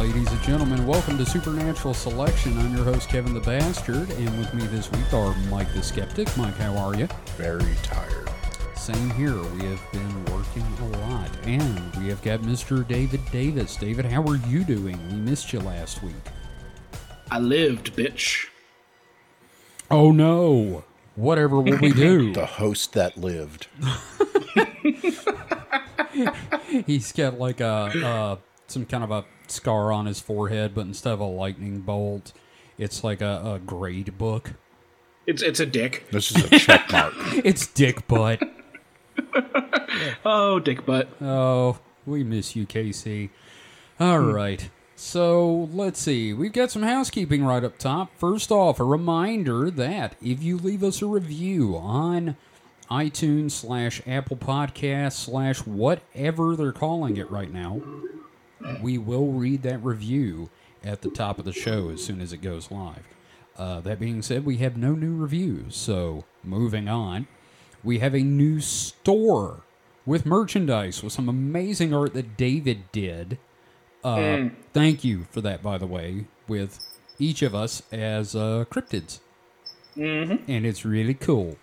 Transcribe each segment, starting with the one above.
ladies and gentlemen. Welcome to Supernatural Selection. I'm your host, Kevin the Bastard, and with me this week are Mike the Skeptic. Mike, how are you? Very tired. Same here. We have been working a lot, and we have got Mr. David Davis. David, how are you doing? We missed you last week. I lived, bitch. Oh no! Whatever will we do? The host that lived. He's got like a uh, some kind of a scar on his forehead, but instead of a lightning bolt, it's like a, a grade book. It's it's a dick. This is a check mark. It's dick butt. Oh, dick butt. Oh, we miss you, Casey. All hmm. right. So let's see. We've got some housekeeping right up top. First off, a reminder that if you leave us a review on iTunes slash Apple Podcast slash whatever they're calling it right now, we will read that review at the top of the show as soon as it goes live. Uh, that being said, we have no new reviews. So moving on, we have a new store with merchandise with some amazing art that David did. Uh, Thank you for that, by the way, with each of us as uh, cryptids. Mm-hmm. And it's really cool.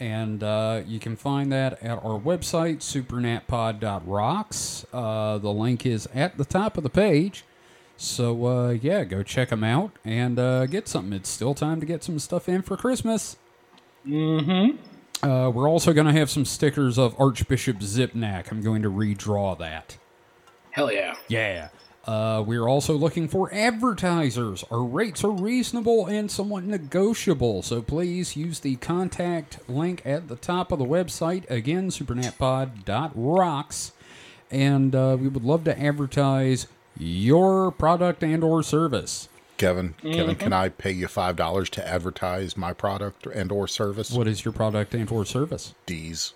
And uh, you can find that at our website, supernatpod.rocks. Uh, the link is at the top of the page. So, uh, yeah, go check them out and uh, get something. It's still time to get some stuff in for Christmas. Mm-hmm. Uh, we're also going to have some stickers of Archbishop Zipnack. I'm going to redraw that. Hell yeah. Yeah. Uh, we're also looking for advertisers. Our rates are reasonable and somewhat negotiable, so please use the contact link at the top of the website. Again, supernatpod.rocks. And uh, we would love to advertise your product and or service. Kevin, Kevin, can I pay you five dollars to advertise my product and or service? What is your product and or service? D's.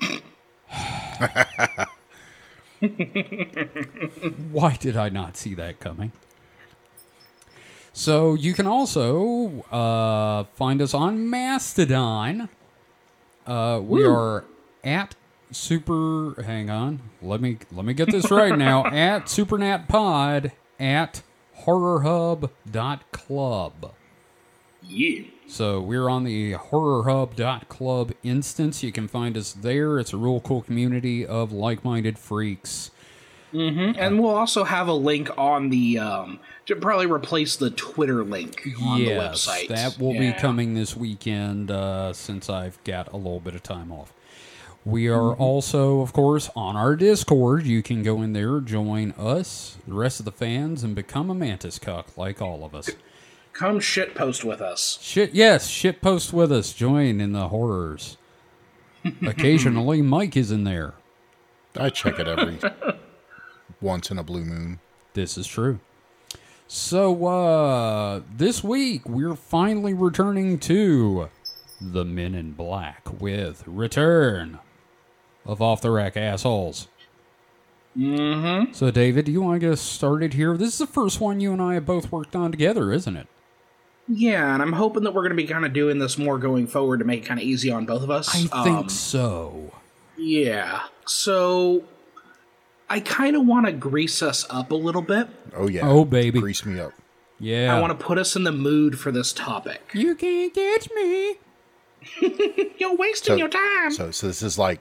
Why did I not see that coming? So you can also uh, find us on Mastodon. Uh, we are at super. Hang on, let me let me get this right now. At SupernatPod at HorrorHub.club. Yeah. So we're on the horrorhub.club instance. You can find us there. It's a real cool community of like-minded freaks. And we'll also have a link on the um to probably replace the Twitter link on the yes, website. that will be coming this weekend uh, since I've got a little bit of time off. We are Mm-hmm. also, of course, on our Discord. You can go in there, join us, the rest of the fans, and become a mantis cuck like all of us. Come shit post with us. Shit, yes, shit post with us. Join in the horrors. Occasionally, Mike is in there. I check it every once in a blue moon. This is true. So, uh, this week we're finally returning to the Men in Black with Return of Off the Rack Assholes. Mm-hmm. So, David, do you want to get us started here? This is the first one you and I have both worked on together, isn't it? Yeah, and I'm hoping that we're going to be kind of doing this more going forward to make it kind of easy on both of us. I think Um, so. Yeah. So I kind of want to grease us up a little bit. Oh yeah. Oh, baby. Grease me up. Yeah. I want to put us in the mood for this topic. You can't catch me. You're wasting So- your time. So so this is like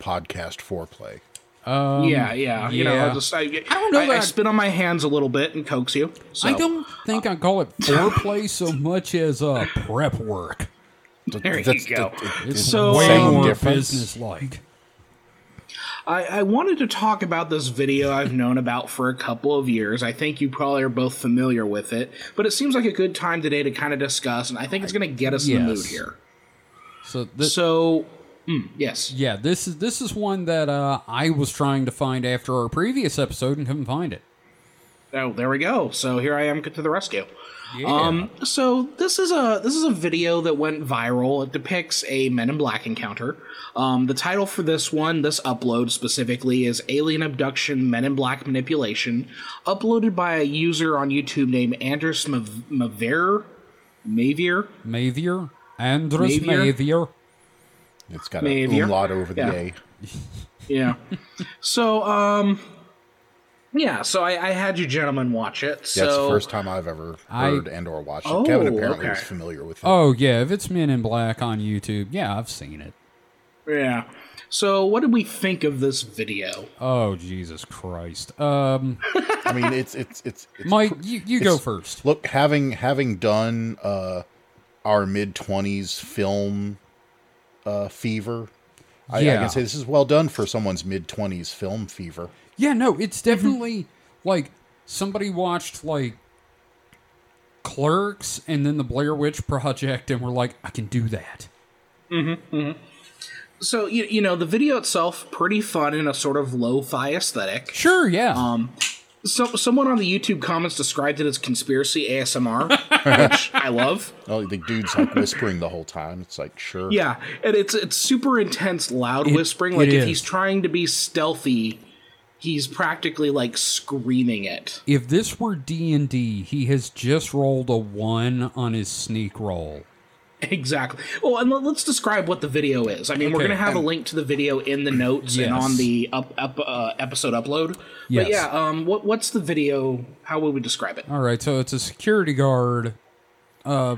podcast foreplay. Um, yeah, yeah. You know, yeah. I'll just I, I don't know I, I that- spit on my hands a little bit and coax you. So. I don't think I call it foreplay so much as uh, prep work. There you go. It's So, way Same more difference. business-like. I, I wanted to talk about this video I've known about for a couple of years. I think you probably are both familiar with it, but it seems like a good time today to kind of discuss, and I think it's going to get us in the mood here. So this, So, mm, yes. yeah, this is this is one that uh, I was trying to find after our previous episode and couldn't find it. Oh, there we go. So here I am to the rescue. Yeah. Um, so this is a this is a video that went viral. It depicts a Men in Black encounter. Um, the title for this one, this upload specifically, is "Alien Abduction: Men in Black Manipulation," uploaded by a user on YouTube named Anders Mav- Maver. Mavier. Mavier, Andres Mavier? Mavier. It's got Maybe. an umlaut over the Yeah. A. Yeah. so, um, Yeah, so I, I had you gentlemen watch it. So That's the first time I've ever I- heard and or watched it. Oh, Kevin apparently was familiar with it. Oh yeah, if it's Men in Black on YouTube, yeah, I've seen it. yeah. So what did we think of this video? Oh Jesus Christ. Um, I mean, it's it's it's, it's Mike, you, you go first. Look, having having done uh, our mid twenties film uh, fever, I, I can say this is well done for someone's mid twenties film fever. Yeah, no, it's definitely like somebody watched like Clerks and then the Blair Witch Project, and we're like, I can do that. So you, you know the video itself pretty fun in a sort of lo-fi aesthetic. Sure, yeah. Um, so, someone on the YouTube comments described it as conspiracy ASMR, which I love. Oh, the dude's like whispering the whole time. It's like sure, Yeah, and it's it's super intense, loud It- whispering. Like if is. he's trying to be stealthy, he's practically like screaming it. if this were D and D, he has just rolled a one on his sneak roll. Exactly. Well, and let- let's describe what the video is. I mean, we're going to have a link to the video in the notes and on the up, up uh, episode upload. Yes. But yeah, um, what what's the video? How would we describe it? All right, so it's a security guard. Uh,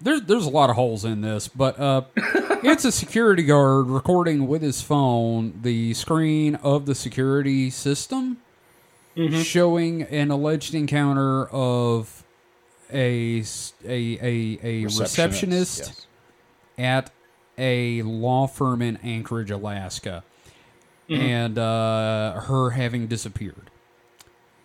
there's there's a lot of holes in this, but uh, it's a security guard recording with his phone the screen of the security system, showing an alleged encounter of a s- a a, a receptionist, yes. at a law firm in Anchorage, Alaska, and uh, her having disappeared.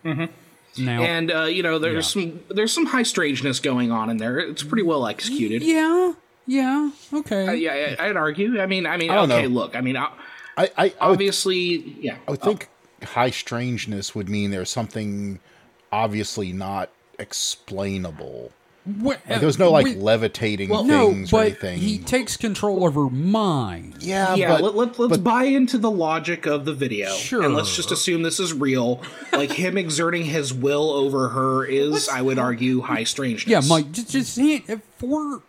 Mm-hmm. Now, And uh, you know, there's Yeah. some there's some high strangeness going on in there. It's pretty well executed. Yeah, yeah, okay. Uh, yeah, I- I'd argue. I mean, I mean, I okay, know. look, I mean, I I, I would, obviously, yeah. I would think high strangeness would mean there's something obviously not explainable. What- Like, there's no like we- levitating no, things or but anything. he takes control of her mind. yeah, yeah, but let, let, let's buy into the logic of the video. Sure. And let's just assume this is real. Like him exerting his will over her is, I would argue, high strangeness. Yeah. Mike, just just hit uh, for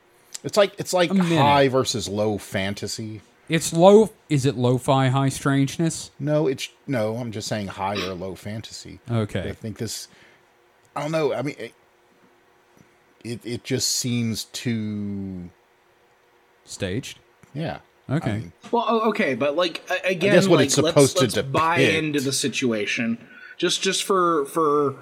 it's like it's like minute. high versus low fantasy. it's low. Is it lo-fi high strangeness? No, it's no. I'm just saying high or low fantasy. Okay. I think this. I don't know. I mean, it it, it just seems too. Staged. Yeah. Okay. I mean, Well, okay, but like again, guess what like, it's supposed let's, to let's buy into the situation. Just, just for for.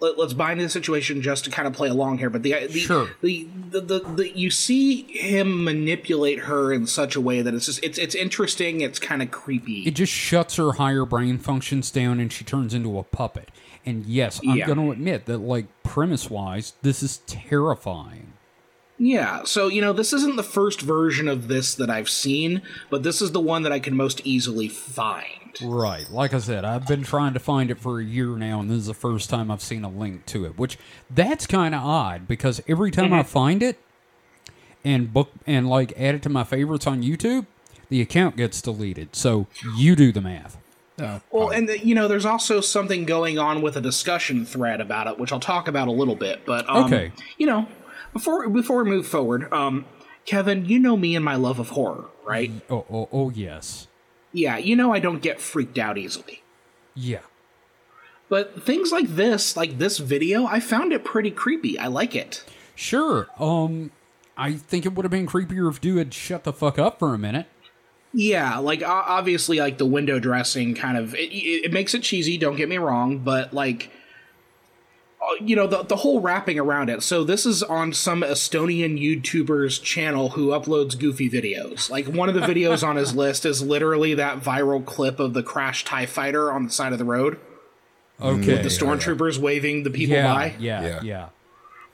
Let, let's buy into the situation just to kind of play along here. But the the, Sure. the, the, the the you see him manipulate her in such a way that it's just it's it's interesting. It's kind of creepy. It just shuts her higher brain functions down, and she turns into a puppet. And yes, I'm Yeah. going to admit that, like premise-wise, this is terrifying. Yeah, so you know, this isn't the first version of this that I've seen, but this is the one that I can most easily find. Right. Like I said, I've been trying to find it for a year now, and this is the first time I've seen a link to it, which that's kind of odd because every time I mm-hmm. find it and book and like add it to my favorites on YouTube, the account gets deleted. So you do the math. No. Well, and uh, you know, there's also something going on with a discussion thread about it, which I'll talk about a little bit. But um, Okay. you know, before before we move forward, um, Kevin, you know me and my love of horror, right? Oh, oh, oh, yes. Yeah, you know I don't get freaked out easily. Yeah. But things like this, like this video, I found it pretty creepy. I like it. Sure. Um, I think it would have been creepier if dude had shut the fuck up for a minute. Yeah, like obviously, like the window dressing kind of it, it, it makes it cheesy. Don't get me wrong, but like, uh, you know, the the whole wrapping around it. So this is on some Estonian YouTuber's channel who uploads goofy videos. Like one of the videos on his list is literally that viral clip of the crash Tie Fighter on the side of the road, Okay. With the stormtroopers waving the people yeah, by. yeah, Yeah. yeah.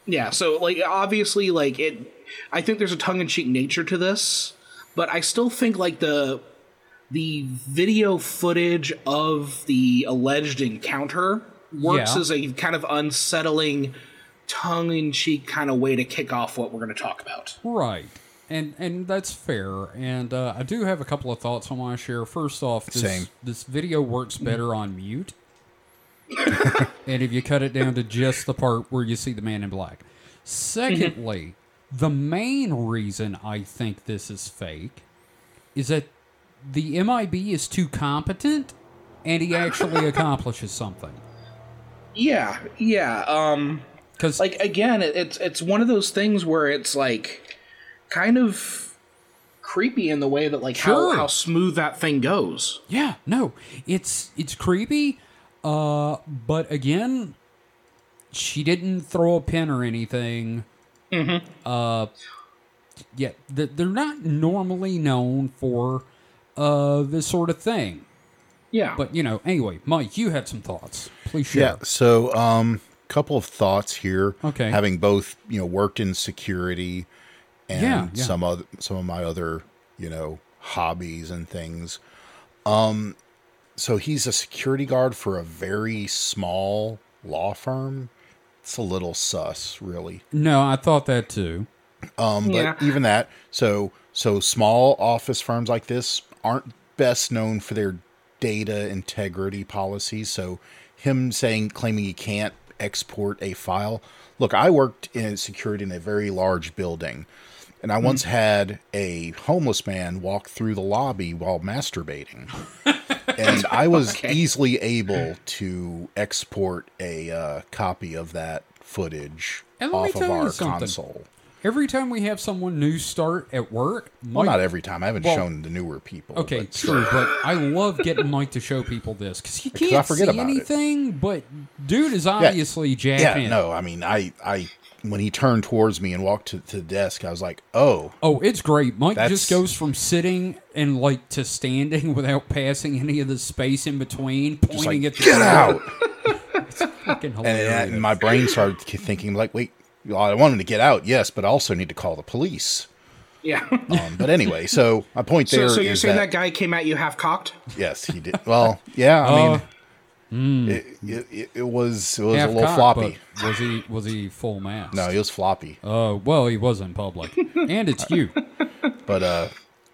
Yeah, so like obviously like it I think there's a tongue in cheek nature to this, but I still think like the the video footage of the alleged encounter works Yeah. as a kind of unsettling tongue in cheek kind of way to kick off what we're going to talk about. Right. And and that's fair. And uh, I do have a couple of thoughts I want to share. First off, this, Same. this video works better on mute. and if you cut it down to just the part where you see the man in black. Secondly, the main reason I think this is fake is that the MIB is too competent and he actually accomplishes something. Yeah, yeah. Um, Because like again, it, it's it's one of those things where it's like kind of creepy in the way that like Sure. how how smooth that thing goes. Yeah, no, it's it's creepy. Uh, but again, she didn't throw a pin or anything. Mm-hmm. Uh, yeah, th- they're not normally known for uh this sort of thing. Yeah, But you know, anyway, Mike, you had some thoughts. Please share. Yeah. So, um, couple of thoughts here. Okay. Having both, you know, worked in security and Yeah, yeah. some other some of my other, you know, hobbies and things. Um, so he's a security guard for a very small law firm. It's a little sus, really. No, I thought that too. Um, but Yeah. even that, so so small office firms like this aren't best known for their data integrity policies. So him saying claiming he can't export a file. Look, I worked in security in a very large building, and I once had a homeless man walk through the lobby while masturbating. and I was Okay. easily able to export a uh, copy of that footage And let me off of our console. Every time we have someone new start at work, Well, not every time. I haven't Well, shown the newer people. Okay, but- true, but I love getting Mike to show people this because he can't forget see about it. anything. But dude is obviously jacked yeah, no. I mean, I, I, when he turned towards me and walked to, to the desk, I was like, "Oh, Oh, it's great. Mike That's- just goes from sitting and like to standing without passing any of the space in between, pointing like at the get out!" Fucking and, hilarious. and my brain started thinking, like, "Wait, well, I wanted to get out, yes, but I also need to call the police." yeah. Um, but anyway, so my point so there so you're is saying that, that, guy came at you half cocked? yes, he did. Well, yeah, I Uh, mean, it, it, it, it was it was Half a little cock, floppy. Was he was he full mast? No, he was floppy. Uh, well, he was in public, and it's you. But uh,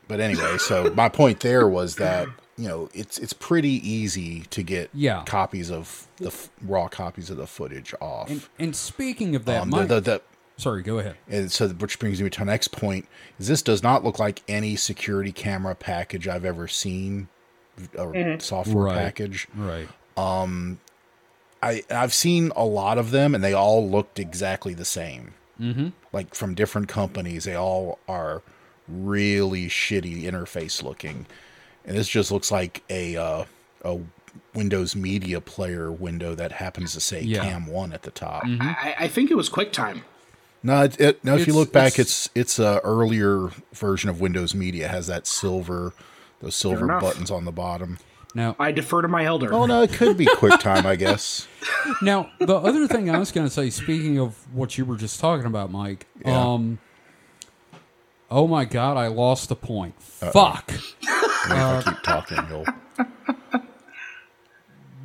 but anyway, so my point there was that you know it's it's pretty easy to get Yeah. copies of the f- raw copies of the footage off. And, and speaking of that, um, Mike, the, the, the, sorry, go ahead. and so which brings me to the next point is this does not look like any security camera package I've ever seen or software Right. package. Right. I I've seen a lot of them and they all looked exactly the same. Mm-hmm. Like from different companies, they all are really shitty interface looking, and this just looks like a uh, a Windows Media Player window that happens to say Yeah. Cam One at the top. I, I think it was QuickTime. No, it, it, no. If you look back, it's- it's it's a earlier version of Windows Media. It has that silver, those silver buttons on the bottom. Now, I defer to my elder. Oh no, it could be QuickTime, I guess. Now, the other thing I was going to say, speaking of what you were just talking about, Mike. Yeah. Um. Oh my God! I lost a point. Fuck. I mean, if I keep talking, you'll.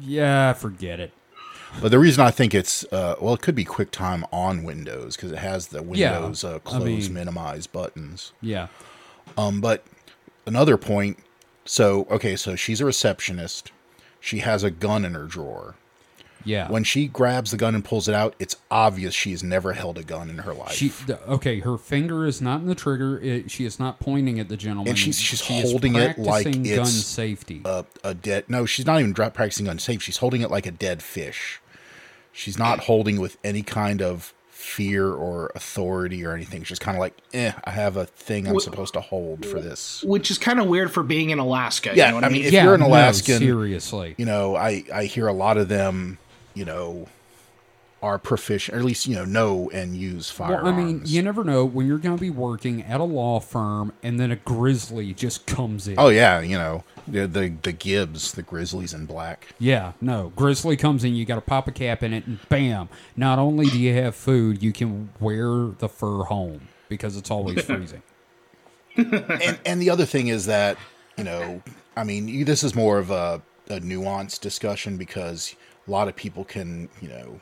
Yeah, forget it. But the reason I think it's uh, well, it could be QuickTime on Windows because it has the Yeah, Windows uh, I close mean- minimize buttons. Yeah. Um, but another point. So okay, so she's a receptionist. She has a gun in her drawer. Yeah. When she grabs the gun and pulls it out, it's obvious she has never held a gun in her life. she the- okay, her finger is not in the trigger. It, she is not pointing at the gentleman. And she's- she's She holding it like gun it's- safety. a, a dead no she's not even practicing unsafe she's holding it like a dead fish she's not holding with any kind of fear or authority or anything she's kind of like eh i have a thing i'm Wh- supposed to hold for this Which is kind of weird for being in Alaska. Yeah, you know what I I mean, mean? if yeah, you're an no, seriously. you know i i hear a lot of them you know are proficient or at least you know know and use firearms Well, I mean, you never know when you're going to be working at a law firm, and then a grizzly just comes in. oh yeah you know the the, the gibbs the grizzlies in black Yeah, no. Grizzly comes in, you got to pop a cap in it, and bam. Not only do you have food, you can wear the fur home because it's always freezing. and and the other thing is that you know i mean you, this is more of a, a nuanced discussion because a lot of people can you know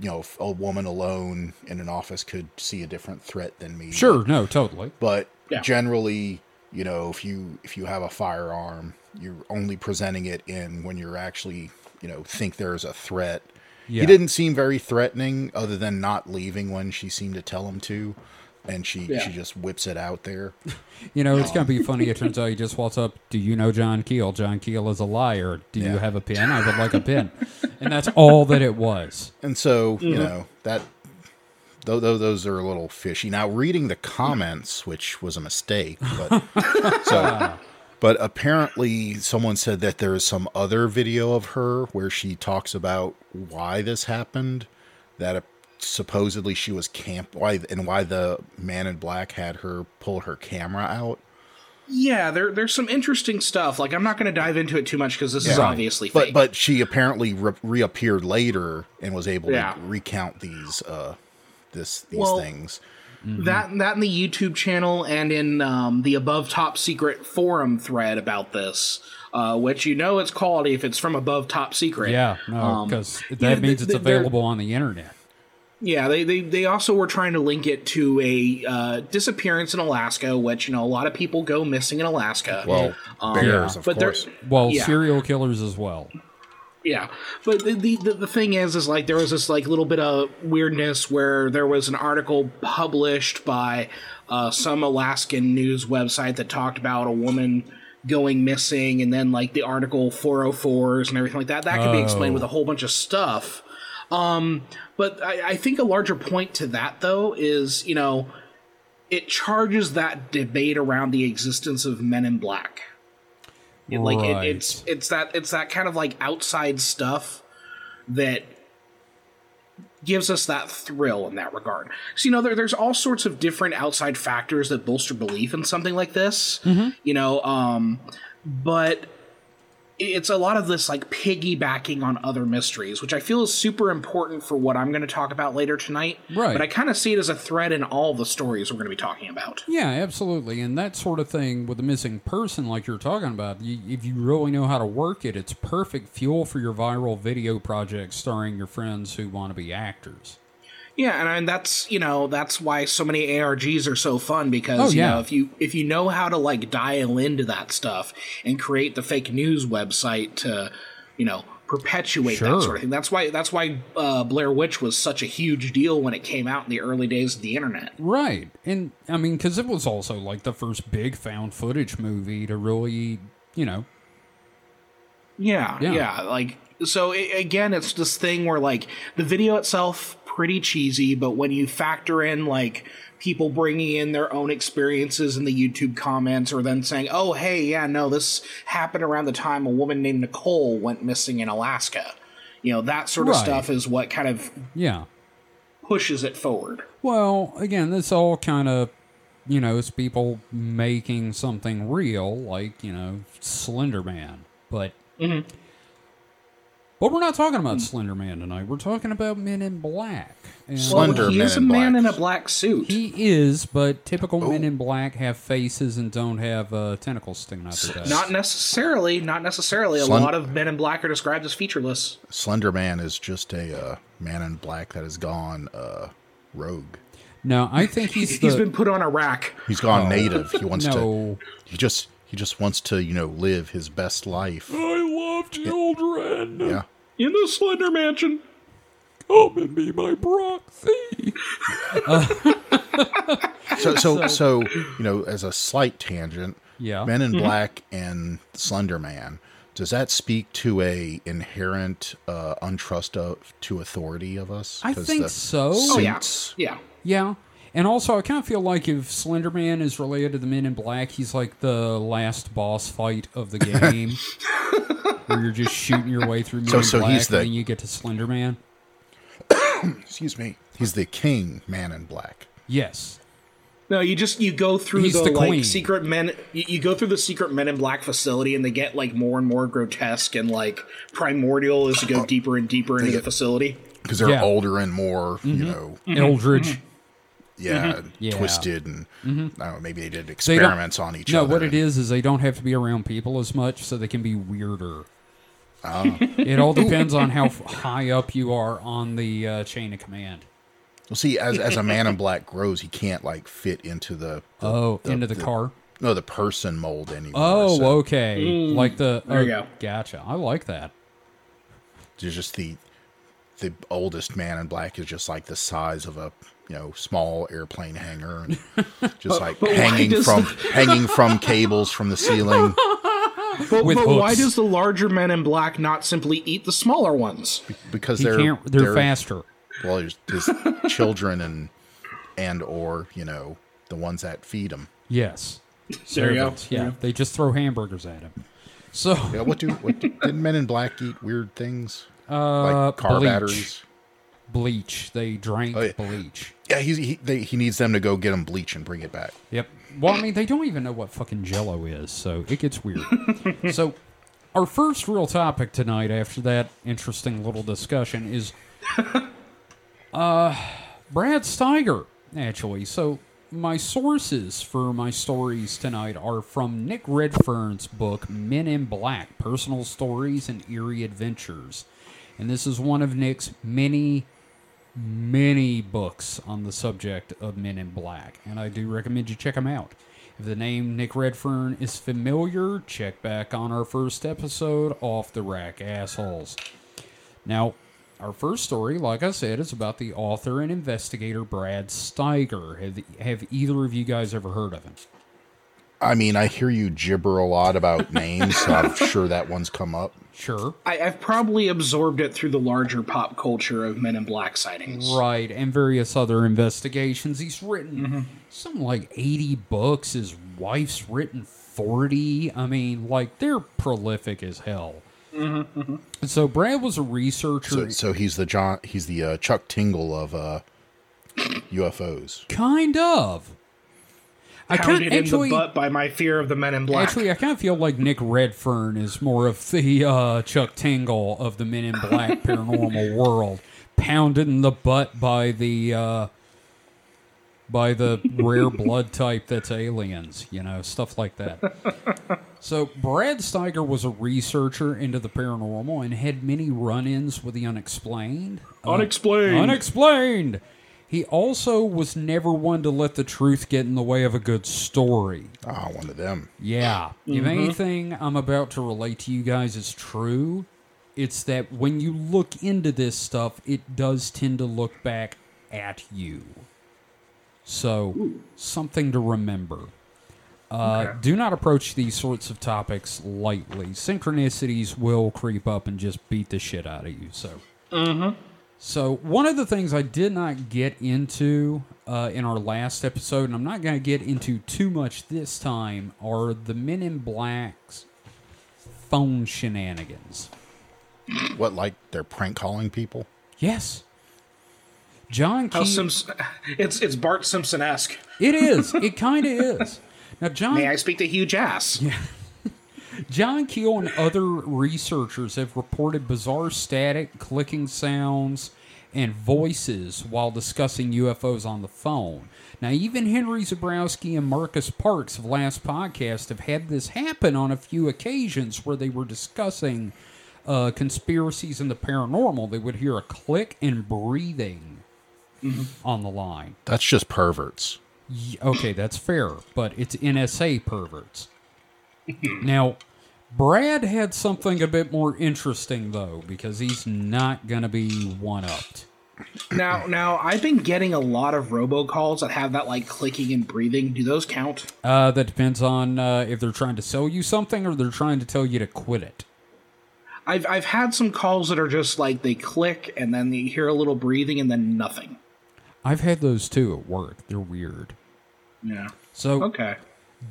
you know a woman alone in an office could see a different threat than me Sure, no, totally. but Yeah. generally you know if you if you have a firearm you're only presenting it in when you're actually you know think there's a threat Yeah. he didn't seem very threatening other than not leaving when she seemed to tell him to and she Yeah. she just whips it out there. You know, it's gonna be um, funny. It turns out he just walks up. Do you know John Keel? John Keel is a liar. Do you have a pen? I would like a pen. And that's all that it was. And so, you know, that though those are a little fishy. Now, reading the comments, which was a mistake, but so but apparently someone said that there is some other video of her where she talks about why this happened, that supposedly she was camp why and why the man in black had her pull her camera out. Yeah, there, there's some interesting stuff. Like, I'm not going to dive into it too much because this is obviously But fake. but she apparently re- reappeared later and was able Yeah. to recount these uh this these Well, things. That that in the YouTube channel and in um, the above top secret forum thread about this, uh, which you know it's quality if it's from above top secret. Yeah, no, Um, because that yeah, means th- it's th- available on the internet. Yeah, they, they they also were trying to link it to a uh, disappearance in Alaska, which you know a lot of people go missing in Alaska. Well, Um, bears, yeah. of but course. Well, Yeah. serial killers as well. Yeah, but the, the the the thing is, is like there was this like little bit of weirdness where there was an article published by uh, some Alaskan news website that talked about a woman going missing, and then like the article 404s and everything like that. That could be explained Oh. with a whole bunch of stuff. Um, but I, I think a larger point to that though is you know it charges that debate around the existence of Men in Black. It, like it, it's it's that it's that kind of like outside stuff that gives us that thrill in that regard. So you know there, there's all sorts of different outside factors that bolster belief in something like this. You know, um, but it's a lot of this like piggybacking on other mysteries, which I feel is super important for what I'm going to talk about later tonight. Right. But I kind of see it as a thread in all the stories we're going to be talking about. Yeah, absolutely. And that sort of thing with a missing person, like you're talking about, you, if you really know how to work it, it's perfect fuel for your viral video project starring your friends who want to be actors. Yeah, and, and that's you know that's why so many ARGs are so fun because Oh, you yeah. know if you if you know how to like dial into that stuff and create the fake news website to you know perpetuate Sure. that sort of thing. That's why that's why uh, Blair Witch was such a huge deal when it came out in the early days of the internet. Right. And I mean, because it was also like the first big found footage movie to really, you know, Yeah, Yeah. yeah. like so i again, it's this thing where like the video itself pretty cheesy, but when you factor in like people bringing in their own experiences in the YouTube comments, or then saying, "Oh, hey, yeah, no, this happened around the time a woman named Nicole went missing in Alaska," you know, that sort of Right. stuff is what kind of yeah. pushes it forward. Well, again, this all kind of, you know, it's people making something real, like, you know, Slender Man. But. Mm-hmm. But we're not talking about Slender Man tonight. We're talking about Men in Black. And Slender well, he Men is a in man Black. in a black suit. He is, but typical Men Oh. in Black have faces and don't have uh, tentacles sticking out their backs. not necessarily, not necessarily. A lot of men in black are described as featureless. Slender Man is just a uh, man in black that has gone uh, rogue. No, I think he's the. He's been put on a rack. He's gone native. He wants to. He just he just wants to you know live his best life. I love children. Yeah. In the Slender Mansion. Come and be my proxy. So so so you know as a slight tangent. Yeah. Men in Black and Slender Man. Does that speak to a inherent uh, untrust of to authority of us? I 'Cause think the so. Oh yeah, yeah. Yeah. And also, I kind of feel like if Slender Man is related to the Men in Black, he's like the last boss fight of the game, where you're just shooting your way through Men So- in so Black, he's the- and then you get to Slender Man. Excuse me. He's the king man in black. Yes. No, you just you go through He's the, the like secret men. You, you go through the secret Men in Black facility, and they get like more and more grotesque and like primordial as you go uh, deeper and deeper into the facility. Because they're Yeah. older and more, you mm-hmm. know, mm-hmm. eldritch. Mm-hmm. Yeah, Yeah. twisted and I don't know, maybe they did They experiments on each no, other. No, what it is is they don't have to be around people as much, so they can be weirder. Ah. it all depends on how high up you are on the uh, chain of command. Well, see, as as a man in black grows, he can't like fit into the, the- Oh, the- into the, car. no the person mold anymore. Oh, so okay. like the. There oh, you go. Gotcha. I like that. There's just the the oldest man in black is just like the size of a you know small airplane hangar, and just like but why hanging does from hanging from cables from the ceiling But, With but why does the larger Men in Black not simply eat the smaller ones? because they're can't. They're, faster. Well, there's his children and and or you know the ones that feed them Yes. There you go. Yeah, Yeah. they just throw hamburgers at him. So, Yeah, what do what do, did Men in Black eat weird things uh, like car bleach. batteries? Bleach. They drank Oh, yeah. bleach. Yeah, he's, he they, he needs them to go get him bleach and bring it back. Yep. Well, I mean, they don't even know what fucking Jello is, so it gets weird. so, our first real topic tonight, after that interesting little discussion, is uh, Brad Steiger. Actually, so my sources for my stories tonight are from Nick Redfern's book Men in Black: Personal Stories and Eerie Adventures, and this is one of Nick's many many books on the subject of Men in Black, and I do recommend you check them out. If the name Nick Redfern is familiar, check back on our first episode, Off the Rack Assholes. Now, our first story, like I said, is about the author and investigator Brad Steiger. Have, have either of you guys ever heard of him? I mean, I hear you gibber a lot about names, so I'm sure that one's come up. Sure. I, I've probably absorbed it through the larger pop culture of Men in Black sightings. Right, and various other investigations. He's written Mm-hmm. something like 80 books. His wife's written 40. I mean, like, they're prolific as hell. Mm-hmm, And so, Brad was a researcher. So, so he's the John, he's the uh, Chuck Tingle of uh, UFOs. kind of. I Pounded can't in actually. the butt by my fear of the Men in Black. Actually, I kind of feel like Nick Redfern is more of the uh, Chuck Tingle of the Men in Black paranormal world, pounded in the butt by the uh, by the rare blood type that's aliens, you know, stuff like that. So Brad Steiger was a researcher into the paranormal and had many run-ins with the unexplained. Uh, Unexplained. Unexplained. He also was never one to let the truth get in the way of a good story. Ah, one of them. Yeah. If anything I'm about to relate to you guys is true, it's that when you look into this stuff, it does tend to look back at you. So, something to remember. Uh, Okay. Do not approach these sorts of topics lightly. Synchronicities will creep up and just beat the shit out of you. So, so one of the things I did not get into uh, in our last episode, and I'm not going to get into too much this time, are the Men in Black's phone shenanigans. What, like they're prank calling people? Yes, John How Key. Simps- it's it's Bart Simpson esque. it is. It kind of is. Now, John May I speak to huge ass? John Keel and other researchers have reported bizarre static, clicking sounds, and voices while discussing UFOs on the phone. Now, even Henry Zebrowski and Marcus Parks of last podcast have had this happen on a few occasions where they were discussing uh, conspiracies in the paranormal. They would hear a click and breathing on the line. That's just perverts. Okay, that's fair, but it's NSA perverts. now, Brad had something a bit more interesting though, because he's not going to be one upped. Now, now I've been getting a lot of robocalls that have that like clicking and breathing. Do those count? Uh, that depends on uh, if they're trying to sell you something or they're trying to tell you to quit it. I've I've had some calls that are just like they click and then you hear a little breathing and then nothing. I've had those too at work. They're weird. Yeah. So, Okay.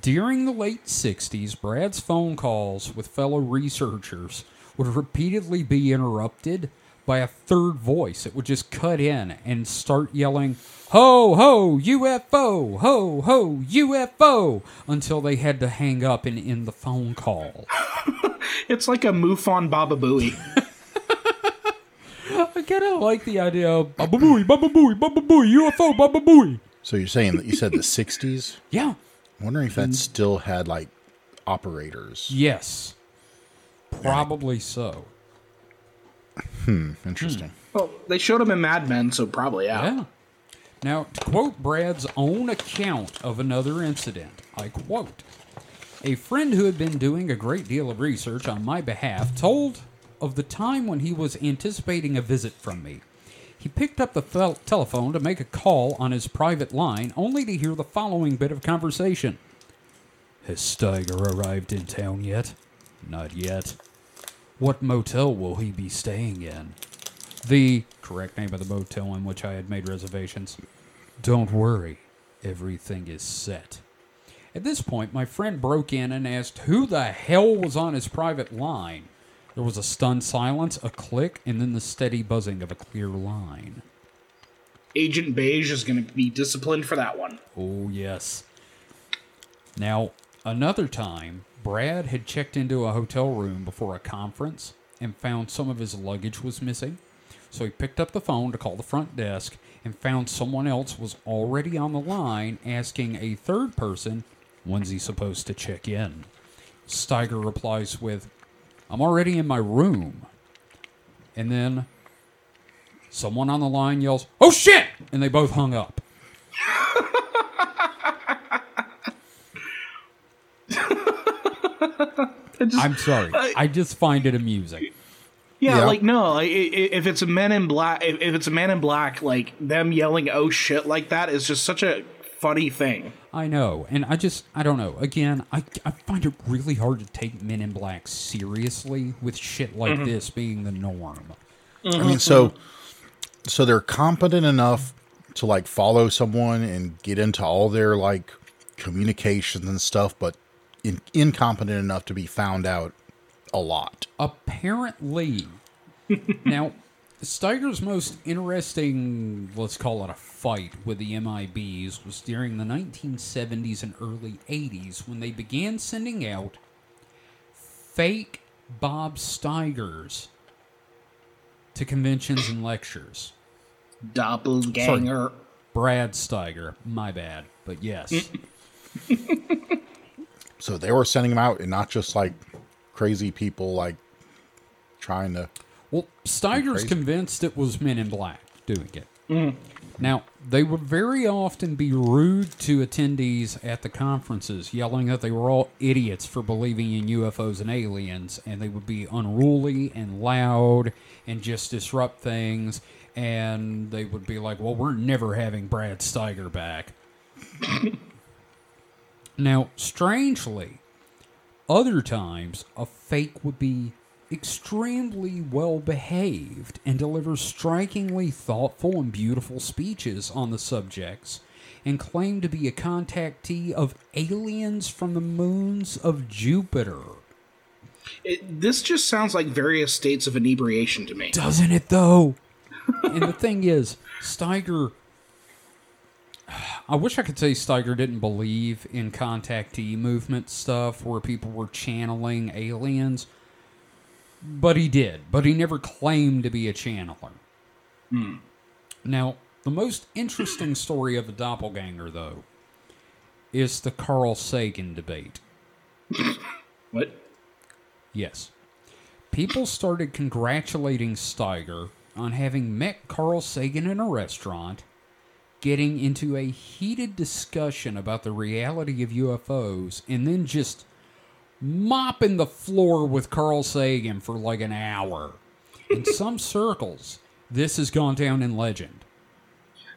During the late 60s, Brad's phone calls with fellow researchers would repeatedly be interrupted by a third voice. It would just cut in and start yelling, Ho, ho, UFO, ho, ho, UFO, until they had to hang up and end the phone call. It's like a Mufon Baba Booey. I kind of like the idea of Baba Booey, Baba Booey, Baba Booey, UFO, Baba Booey. So you're saying that you said the 60s? Yeah, I'm wondering if that still had like operators. yes. Probably so. Hmm. Interesting. well, they showed him in Mad Men, so probably yeah. Yeah. Now, to quote Brad's own account of another incident, I quote A friend who had been doing a great deal of research on my behalf told of the time when he was anticipating a visit from me. He picked up the tel- telephone to make a call on his private line, only to hear the following bit of conversation. Has Steiger arrived in town yet? Not yet. What motel will he be staying in? The correct name of the motel in which I had made reservations. Don't worry, everything is set. At this point, my friend broke in and asked who the hell was on his private line. There was a stunned silence, a click, and then the steady buzzing of a clear line. Agent Beige is going to be disciplined for that one. Oh, yes. Now, another time, Brad had checked into a hotel room before a conference and found some of his luggage was missing. So he picked up the phone to call the front desk and found someone else was already on the line asking a third person, when's he supposed to check in? Steiger replies with, I'm already in my room. And then someone on the line yells, Oh shit! And they both hung up. I'm sorry. I just find it amusing. Yeah, Yeah. like no, like, i- i- if it's a Men in Black, if if it's a Man in Black, like them yelling "oh shit" like that is just such a funny thing. I know, and I just I don't know. Again, I I find it really hard to take Men in Black seriously with shit like mm-hmm. this being the norm. I mean, so so they're competent enough to like follow someone and get into all their like communications and stuff, but in, incompetent enough to be found out a lot. Apparently, now Steiger's most interesting, let's call it a fight with the MIBs, was during the 1970s and early 80s when they began sending out fake Bob Steigers to conventions and lectures. Doppelganger. Brad Steiger, my bad, but yes. So they were sending them out, and not just like crazy people like trying to. Well, Steiger's convinced it was Men in Black doing it. Mm-hmm. Now, they would very often be rude to attendees at the conferences, yelling that they were all idiots for believing in UFOs and aliens, and they would be unruly and loud and just disrupt things. And they would be like, well, we're never having Brad Steiger back. now, strangely, other times, a fake would be extremely well behaved and delivers strikingly thoughtful and beautiful speeches on the subjects and claim to be a contactee of aliens from the moons of Jupiter. It, this just sounds like various states of inebriation to me. Doesn't it, though? and the thing is, Steiger. I wish I could say Steiger didn't believe in contactee movement stuff where people were channeling aliens, but he did. But he never claimed to be a channeler. Hmm. Now, the most interesting story of the doppelganger, though, is the Carl Sagan debate. What? Yes. People started congratulating Steiger on having met Carl Sagan in a restaurant, getting into a heated discussion about the reality of UFOs, and then just mopping the floor with Carl Sagan for like an hour. In some circles, this has gone down in legend.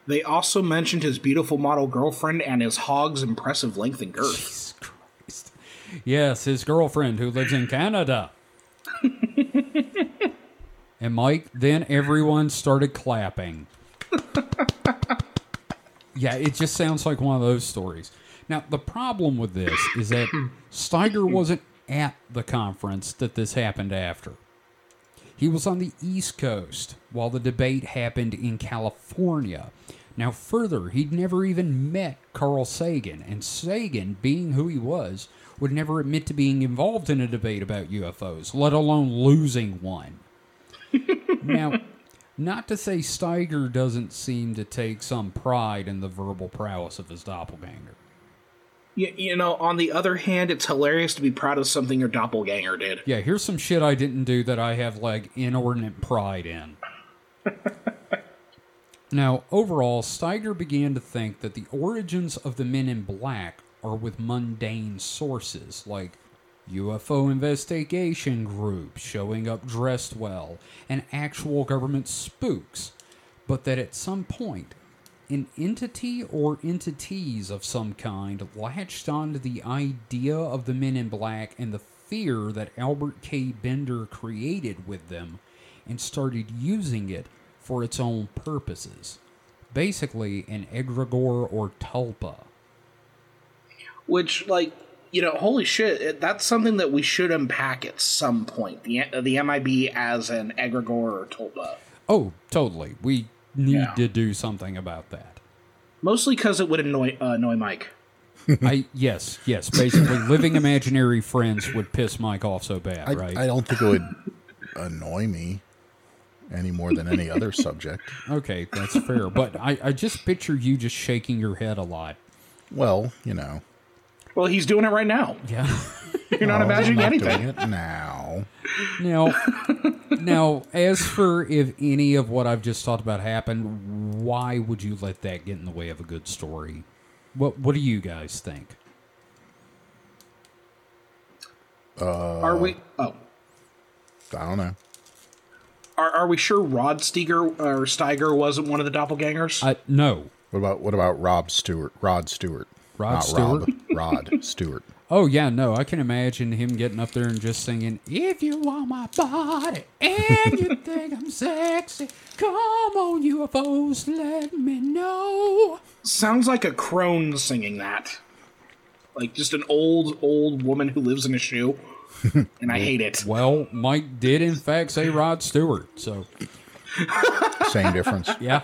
They also mentioned his beautiful model girlfriend and his hog's impressive length and girth. Jesus Christ. Yes, his girlfriend who lives in Canada. and Mike, then everyone started clapping. yeah, it just sounds like one of those stories. Now, the problem with this is that hmm. Steiger wasn't at the conference that this happened after. He was on the East Coast while the debate happened in California. Now, further, he'd never even met Carl Sagan, and Sagan, being who he was, would never admit to being involved in a debate about UFOs, let alone losing one. now, not to say Steiger doesn't seem to take some pride in the verbal prowess of his doppelganger. You, you know, on the other hand, it's hilarious to be proud of something your doppelganger did. Yeah, here's some shit I didn't do that I have like inordinate pride in. now, overall, Steiger began to think that the origins of the men in black are with mundane sources like UFO investigation groups showing up dressed well and actual government spooks. but that at some point, an entity or entities of some kind latched onto the idea of the men in black and the fear that Albert K. Bender created with them and started using it for its own purposes. Basically, an egregore or tulpa. Which, like, you know, holy shit, that's something that we should unpack at some point. The the MIB as an egregore or tulpa. Oh, totally. We need Yeah. to do something about that. Mostly because it would annoy uh, annoy Mike. I yes, yes. Basically, living imaginary friends would piss Mike off so bad, I, right? I don't think it would annoy me any more than any other subject. okay, that's fair. But I, I just picture you just shaking your head a lot. Well, you know, Well, he's doing it right now. Yeah. You're not no, imagining not anything. doing it now. now, now, as for if any of what I've just talked about happened, why would you let that get in the way of a good story? What What do you guys think? Uh, are we? Oh, I don't know. are, are we sure Rod Steiger or Steiger wasn't one of the doppelgangers? I no. What about what about Rob Stewart? Rod Stewart. Rod Not Stewart? Rob, Rod Stewart. Oh yeah, no, I can imagine him getting up there and just singing, "If you want my body and you think I'm sexy, come on UFOs, let me know." Sounds like a crone singing that. Like just an old, old woman who lives in a shoe. and I hate it. Well, Mike did in fact say Rod Stewart, so Same difference. yeah.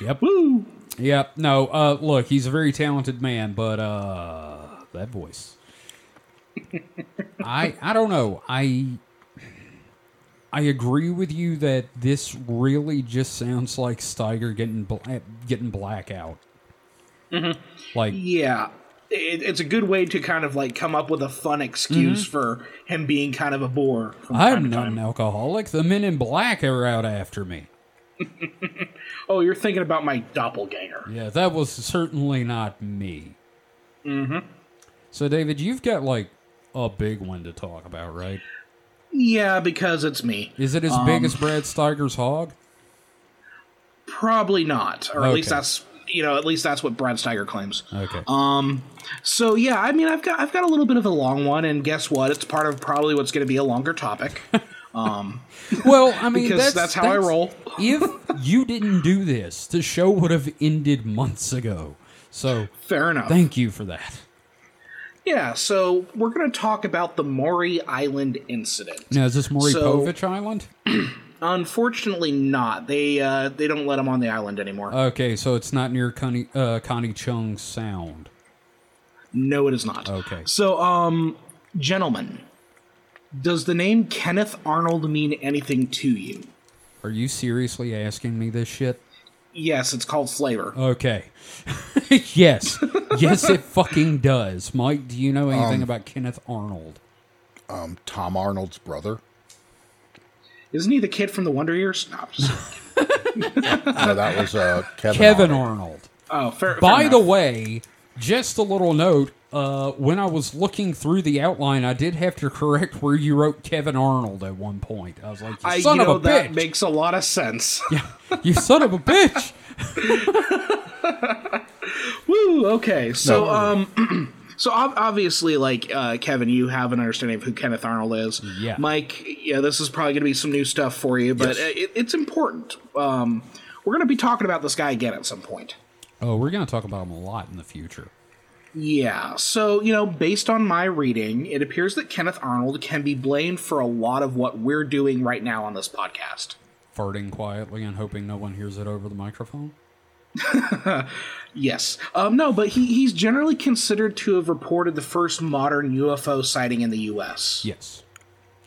Yep. Woo! Yep. No, uh look, he's a very talented man, but uh that voice. I I don't know. I I agree with you that this really just sounds like Steiger getting bla- getting blackout. Like Yeah. It, it's a good way to kind of like come up with a fun excuse for him being kind of a bore. I'm not an alcoholic. The men in black are out after me. Oh, you're thinking about my doppelganger. Yeah, that was certainly not me. Mm-hmm. So, David, you've got like a big one to talk about, right? Yeah, because it's me. Is it as big as Brad Steiger's hog? Probably not, or at least that's you know at least that's what Brad Steiger claims. Okay. Um, so yeah, I mean, I've got I've got a little bit of a long one, and guess what? It's part of probably what's going to be a longer topic. well, I mean, that's, that's how I roll. if you didn't do this, the show would have ended months ago. So, Fair enough. thank you for that. yeah, so we're going to talk about the Maury Island incident. Now, is this Maury So- Povich Island? Unfortunately, not. They uh, they don't let him on the island anymore. Okay, so it's not near Connie, uh, Connie Chung Sound. no, it is not. Okay. So, um, gentlemen, does the name Kenneth Arnold mean anything to you? Are you seriously asking me this shit? Yes, it's called Flavor. Okay. yes. Yes, it fucking does. Mike, do you know anything about Kenneth Arnold? Um, Tom Arnold's brother. Isn't he the kid from the Wonder Years? No, I'm just- No, that was uh, Kevin. Kevin Arnold. Arnold. oh, fair. fair By the way, just a little note. Uh, when I was looking through the outline, I did have to correct where you wrote Kevin Arnold at one point. I was like, "You I, son you know, of a that bitch! makes a lot of sense. yeah, you son of a bitch!" Woo. Okay. So, No. um, so obviously, like uh, Kevin, you have an understanding of who Kenneth Arnold is. Yeah. Mike, yeah, this is probably going to be some new stuff for you, but Yes. it, it's important. Um, we're going to be talking about this guy again at some point. Oh, we're gonna talk about him a lot in the future. Yeah, so, you know, based on my reading, it appears that Kenneth Arnold can be blamed for a lot of what we're doing right now on this podcast. Farting quietly and hoping no one hears it over the microphone. Yes. Um, no, but he, he's generally considered to have reported the first modern UFO sighting in the U.S. Yes.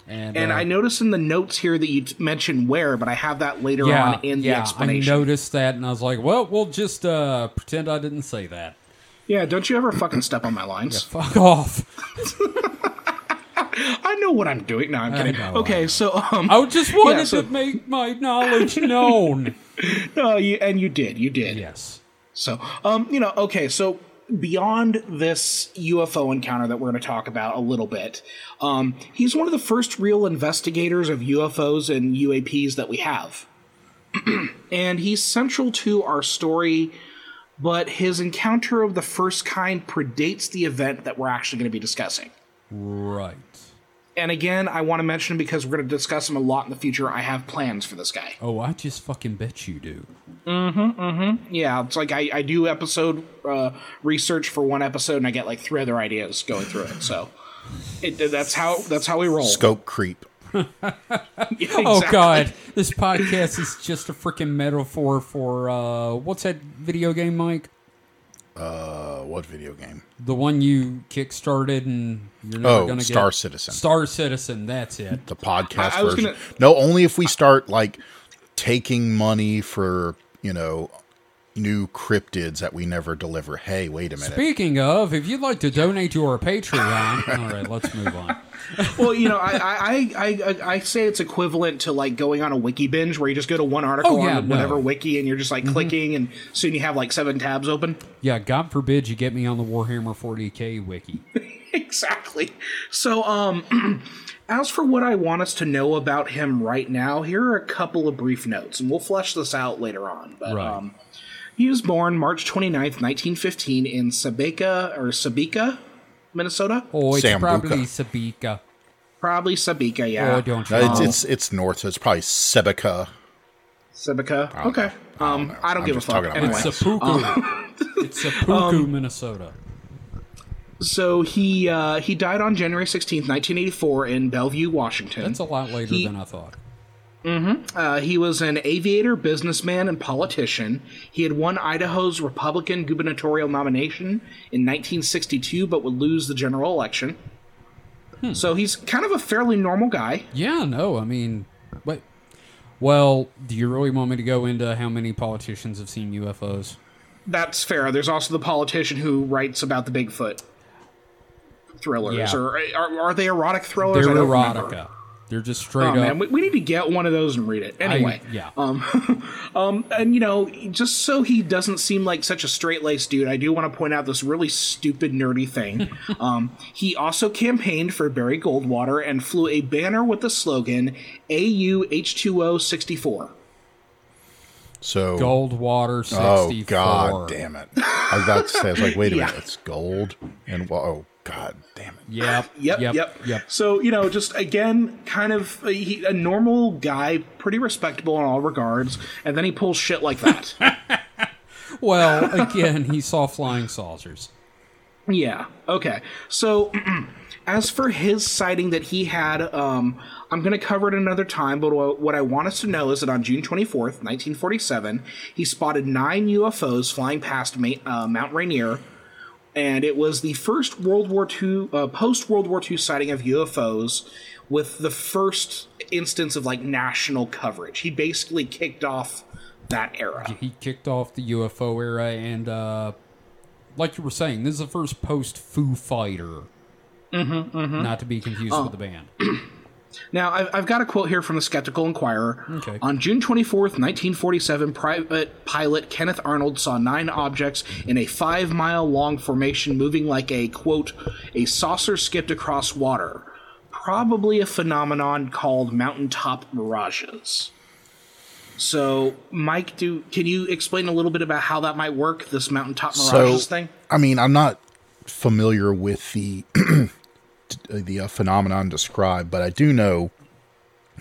And, And uh, I noticed in the notes here that you mentioned where, but I have that later yeah, on in the yeah, I noticed that, and I was like, "Well, we'll just uh, pretend I didn't say that." Yeah, don't you ever fucking step on my lines? Fuck off. I know what I'm doing. No, I'm kidding. okay, so um, I just wanted Yeah, so- to make my knowledge known. no, you, and you did, you did. yes. So, um, you know, okay, so beyond this UFO encounter that we're going to talk about a little bit, um, he's one of the first real investigators of UFOs and UAPs that we have. and he's central to our story, but his encounter of the first kind predates the event that we're actually going to be discussing. Right. And again, I want to mention him because we're going to discuss him a lot in the future. I have plans for this guy. Oh, I just fucking bet you do. Mm-hmm. Mm-hmm. Yeah, it's like I, I do episode uh, research for one episode, and I get like three other ideas going through it. So it, that's how that's how we roll. Scope creep. Yeah, Oh god, this podcast is just a freaking metaphor for uh what's that video game, Mike? Uh, what video game? The one you kickstarted and you're never Oh, gonna get Star get Citizen. Star Citizen, that's it. the podcast I- I version. gonna- No, only if we start like taking money for you know new cryptids that we never deliver. Hey, wait a minute. Speaking of, if you'd like to donate to our Patreon, all right, let's move on. Well, you know, I, I, I, I, I say it's equivalent to like going on a wiki binge where you just go to one article Oh, yeah, on whatever no. Mm-hmm. wiki and you're just like clicking and soon you have like seven tabs open. Yeah, God forbid you get me on the Warhammer 40k wiki. exactly. So, um, as for what I want us to know about him right now, here are a couple of brief notes, and we'll flesh this out later on. But Right. um, he was born March 29th, 1915, in Sebeka or Sabika, Minnesota. Oh, it's Sambuca. probably Sabika. Probably Sabika, yeah. Oh, don't you? It's, it's it's north, so it's probably Sebica. Sabika. don't Okay. know. I don't um. I don't I'm give a fuck. talking Anyway, It's Seppuku. it's Seppuku, Minnesota. so he uh, he died on January 16th, 1984, in Bellevue, Washington. That's a lot later He- than I thought. Uh, he was an aviator, businessman, and politician. He had won Idaho's Republican gubernatorial nomination in 1962, but would lose the general election. So he's kind of a fairly normal guy. Yeah, no, I mean, but well, do you really want me to go into how many politicians have seen UFOs? That's fair. There's also the politician who writes about the Bigfoot thrillers, Yeah. or are, are they erotic thrillers? They're don't remember. Erotica. They're just straight Oh up. man, we, we need to get one of those and read it. Anyway, yeah. Um, and you know, just so he doesn't seem like such a straight laced dude, I do want to point out this really stupid, nerdy thing. um, he also campaigned for Barry Goldwater and flew a banner with the slogan "AU H2O 64." So Goldwater Oh God, damn it! I was about to say, I was like, wait a Yeah. minute, it's gold, and well, oh God, damn it! Yep. Yep, Yep. yep, Yep. So you know, just again, kind of a, he, a normal guy, pretty respectable in all regards, and then he pulls shit like that. Well, again, he saw flying saucers. Yeah. Okay. So, as for his sighting that he had, um, I'm going to cover it another time. But what I want us to know is that on June 24th, 1947, he spotted nine UFOs flying past Ma- uh, Mount Rainier, and it was the first World War II, uh, post World War II sighting of UFOs, with the first instance of like national coverage. He basically kicked off that era. He kicked off the UFO era, and uh, like you were saying, this is the first post Foo Fighter. Mm-hmm, Not to be confused Oh. with the band. Now, I've, I've got a quote here from the Skeptical Inquirer. Okay. On June 24th, 1947, private uh, pilot Kenneth Arnold saw nine objects in a five mile long formation moving like a, quote, a saucer skipped across water. Probably a phenomenon called mountaintop mirages. So, Mike, do can you explain a little bit about how that might work, this mountaintop mirages So, thing? I mean, I'm not familiar with the the uh, phenomenon described, but I do know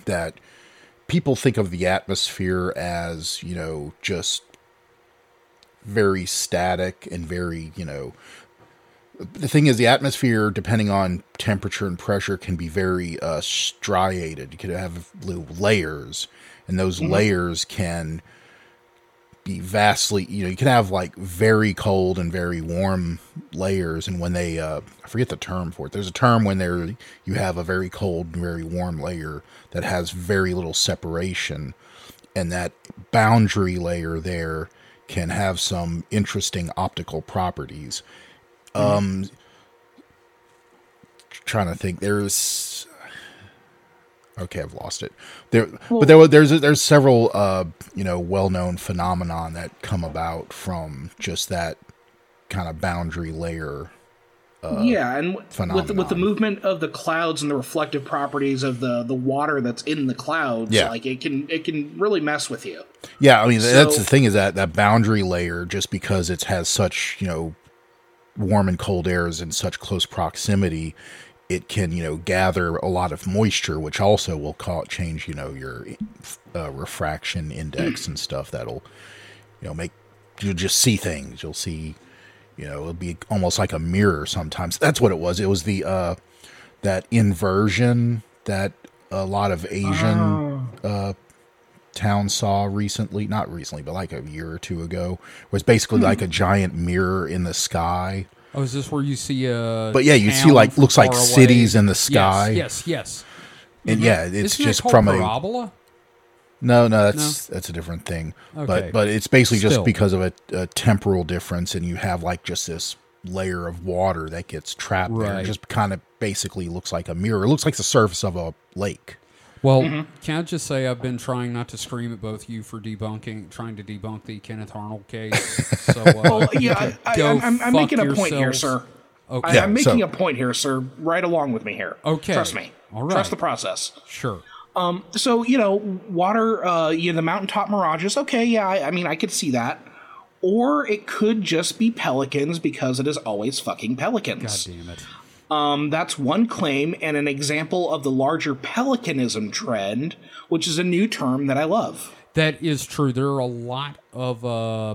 that people think of the atmosphere as you know just very static and very you know the thing is the atmosphere depending on temperature and pressure can be very uh, striated. You could have little layers and those layers can be vastly you know you can have like very cold and very warm layers and when they uh i forget the term for it. There's a term when there you have a very cold and very warm layer that has very little separation and that boundary layer there can have some interesting optical properties. Um trying to think there's okay i've lost it there but there were- there's there's several uh you know well-known phenomenon that come about from just that kind of boundary layer yeah, and w- with the, with the movement of the clouds and the reflective properties of the the water that's in the clouds, Yeah. like it can it can really mess with you. Yeah, I mean that's the thing is that that boundary layer, just because it has such you know warm and cold airs in such close proximity, it can you know gather a lot of moisture, which also will call change you know your uh, refraction index and stuff. That'll you know make you'll just see things. You'll see you know it'll be almost like a mirror sometimes. That's what it was. It was the uh that inversion that a lot of Asian uh town saw recently, not recently, but like a year or two ago, was basically like a giant mirror in the sky. Oh, is this where you see a? But yeah, you see, like, looks like away? cities in the sky. Yes, yes. And yeah, it's. Isn't just called from a parabola? no, no, that's that's a different thing. Okay. But but it's basically Still. just because of a, a temporal difference, and you have like just this layer of water that gets trapped there. Right. It just kind of basically looks like a mirror. It looks like the surface of a lake. Well, Mm-hmm. can I just say I've been trying not to scream at both you for debunking, trying to debunk the Kenneth Arnold case. So, uh, Well, yeah, I, I, go I'm, I'm, I'm fuck making a point here, sir. Okay, I, Yeah, I'm making so- a point here, sir. Right along with me here. Okay. trust me. All right. Trust the process. sure. Um, So you know, water, uh, you know, the mountaintop mirages. Okay, yeah, I, I mean, I could see that. Or it could just be pelicans because it is always fucking pelicans. God damn it. Um, that's one claim and an example of the larger pelicanism trend, which is a new term that I love. That is true. There are a lot of uh,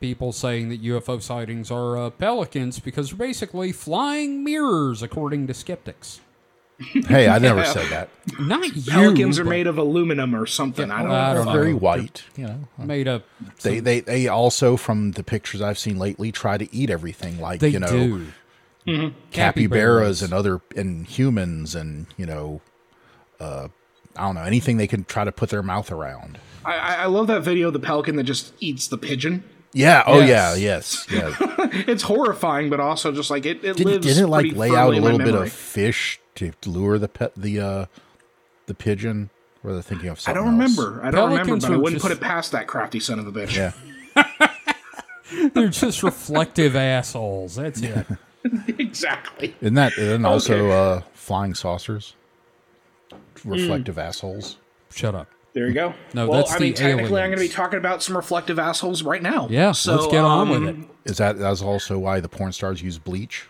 people saying that UFO sightings are uh, pelicans because they're basically flying mirrors, according to skeptics. Hey, I never said that. Not you. Pelicans are made of aluminum or something. I don't I know. don't Very know. white, you know. made up. They, they they also from the pictures I've seen lately try to eat everything like They you know do. Capybaras and other and humans and you know uh I don't know anything they can try to put their mouth around. I, I I love that video of the pelican that just eats the pigeon. Yeah. Oh Yes. yeah. Yes. Yeah. It's horrifying, but also just like it, it Did, lives. didn't it like lay out a little bit of fish to lure the pet the uh the pigeon? Or they're thinking of something. I don't else? remember. I don't remember, Pelicans but I wouldn't just- put it past that crafty son of a bitch. Yeah. They're just reflective assholes. That's it. exactly. Isn't that and also Okay. uh flying saucers? Reflective assholes. Shut up. There you go. No, well, that's I mean, the technically, I'm going to be talking about some reflective assholes right now. Yeah, So, let's get on with um, it. Is that that's also why the porn stars use bleach?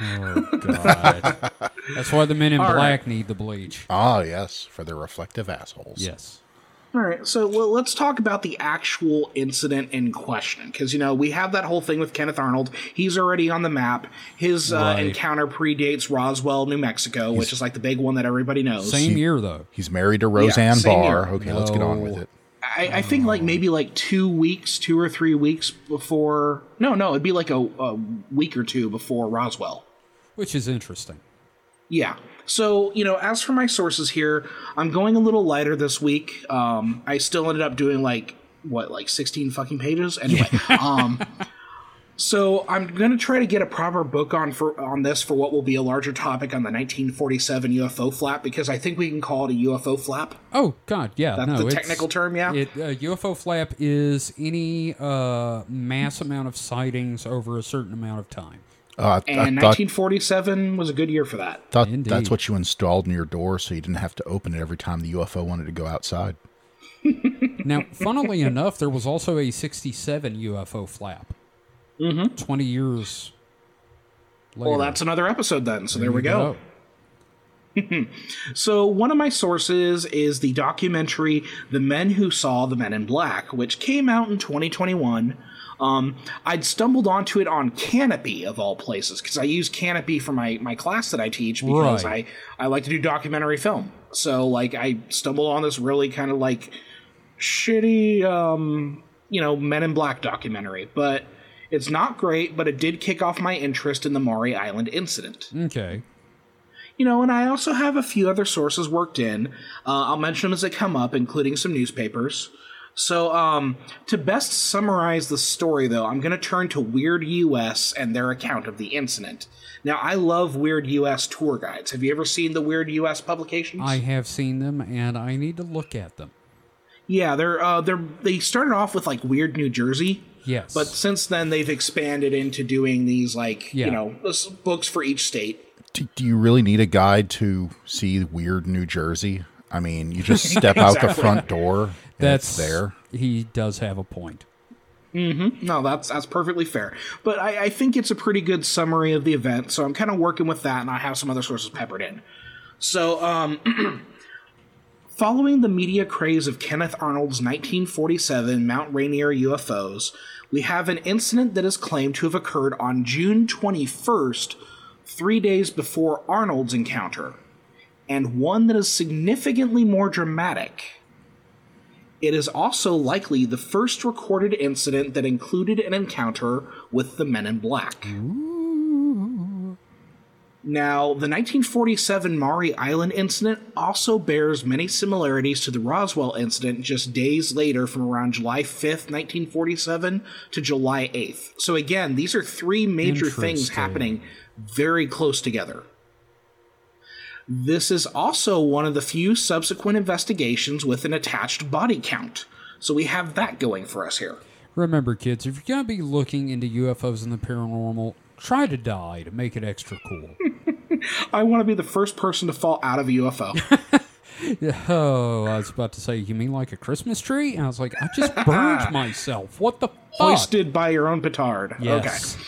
Oh God. That's why the men in All black right. need the bleach. Ah, yes, for their reflective assholes. Yes. All right, so well, let's talk about the actual incident in question, because you know we have that whole thing with Kenneth Arnold. He's already on the map. His uh, Right. encounter predates Roswell, New Mexico, which is like the big one that everybody knows. Same year though. He's married to Roseanne same Barr. year. Okay, let's get on with it. I, I think like maybe like two weeks, two or three weeks before. No, no, it'd be like a, a week or two before Roswell. Which is interesting. Yeah. So, you know, as for my sources here, I'm going a little lighter this week. Um, I still ended up doing like what, like 16 fucking pages? Anyway, um so I'm going to try to get a proper book on for on this for what will be a larger topic on the 1947 UFO flap because I think we can call it a UFO flap. Oh God, yeah. That's no, the technical term, yeah. It, uh, UFO flap is any uh, mass amount of sightings over a certain amount of time. Uh, and I thought, 1947 was a good year for that. thought Indeed. that's what you installed in your door so you didn't have to open it every time the UFO wanted to go outside. Now, funnily enough, there was also a 67 UFO flap. Mm-hmm. 20 years later. Well, that's another episode then. So there, we you go. So, one of my sources is the documentary The Men Who Saw the Men in Black, which came out in 2021. Um, I'd stumbled onto it on Canopy, of all places, because I use Canopy for my, my class that I teach because Right. I, I like to do documentary film. So, like, I stumbled on this really kind of like shitty, um, you know, Men in Black documentary. But it's not great, but it did kick off my interest in the Maury Island incident Okay. you know, and I also have a few other sources worked in. Uh, I'll mention them as they come up, including some newspapers. So, um, to best summarize the story, though, I'm going to turn to Weird US and their account of the incident. Now, I love Weird US tour guides. Have you ever seen the Weird US publications? I have seen them, and I need to look at them. yeah, they're uh, they're they started off with like Weird New Jersey, Yes. But since then, they've expanded into doing these like Yeah. you know books for each state. Do, do you really need a guide to see weird New Jersey? I mean, you just step out the front door. And That's it's there. He does have a point. Mm-hmm. No, that's that's perfectly fair. But I, I think it's a pretty good summary of the event, so I'm kind of working with that, and I have some other sources peppered in. So, um, following the media craze of Kenneth Arnold's 1947 Mount Rainier UFOs, we have an incident that is claimed to have occurred on June 21st, three days before Arnold's encounter, and one that is significantly more dramatic. It is also likely the first recorded incident that included an encounter with the Men in Black. Now, the 1947 Maury Island incident also bears many similarities to the Roswell incident just days later from around July 5th, 1947 to July 8th. So, again, these are three major things happening very close together. This is also one of the few subsequent investigations with an attached body count. So we have that going for us here. Remember, kids, if you're going to be looking into UFOs and the paranormal, try to die to make it extra cool. I want to be the first person to fall out of a UFO. oh, I was about to say, you mean like a Christmas tree? And I was like, I just burned myself. What the fuck? Hoisted by your own petard. Yes. Okay.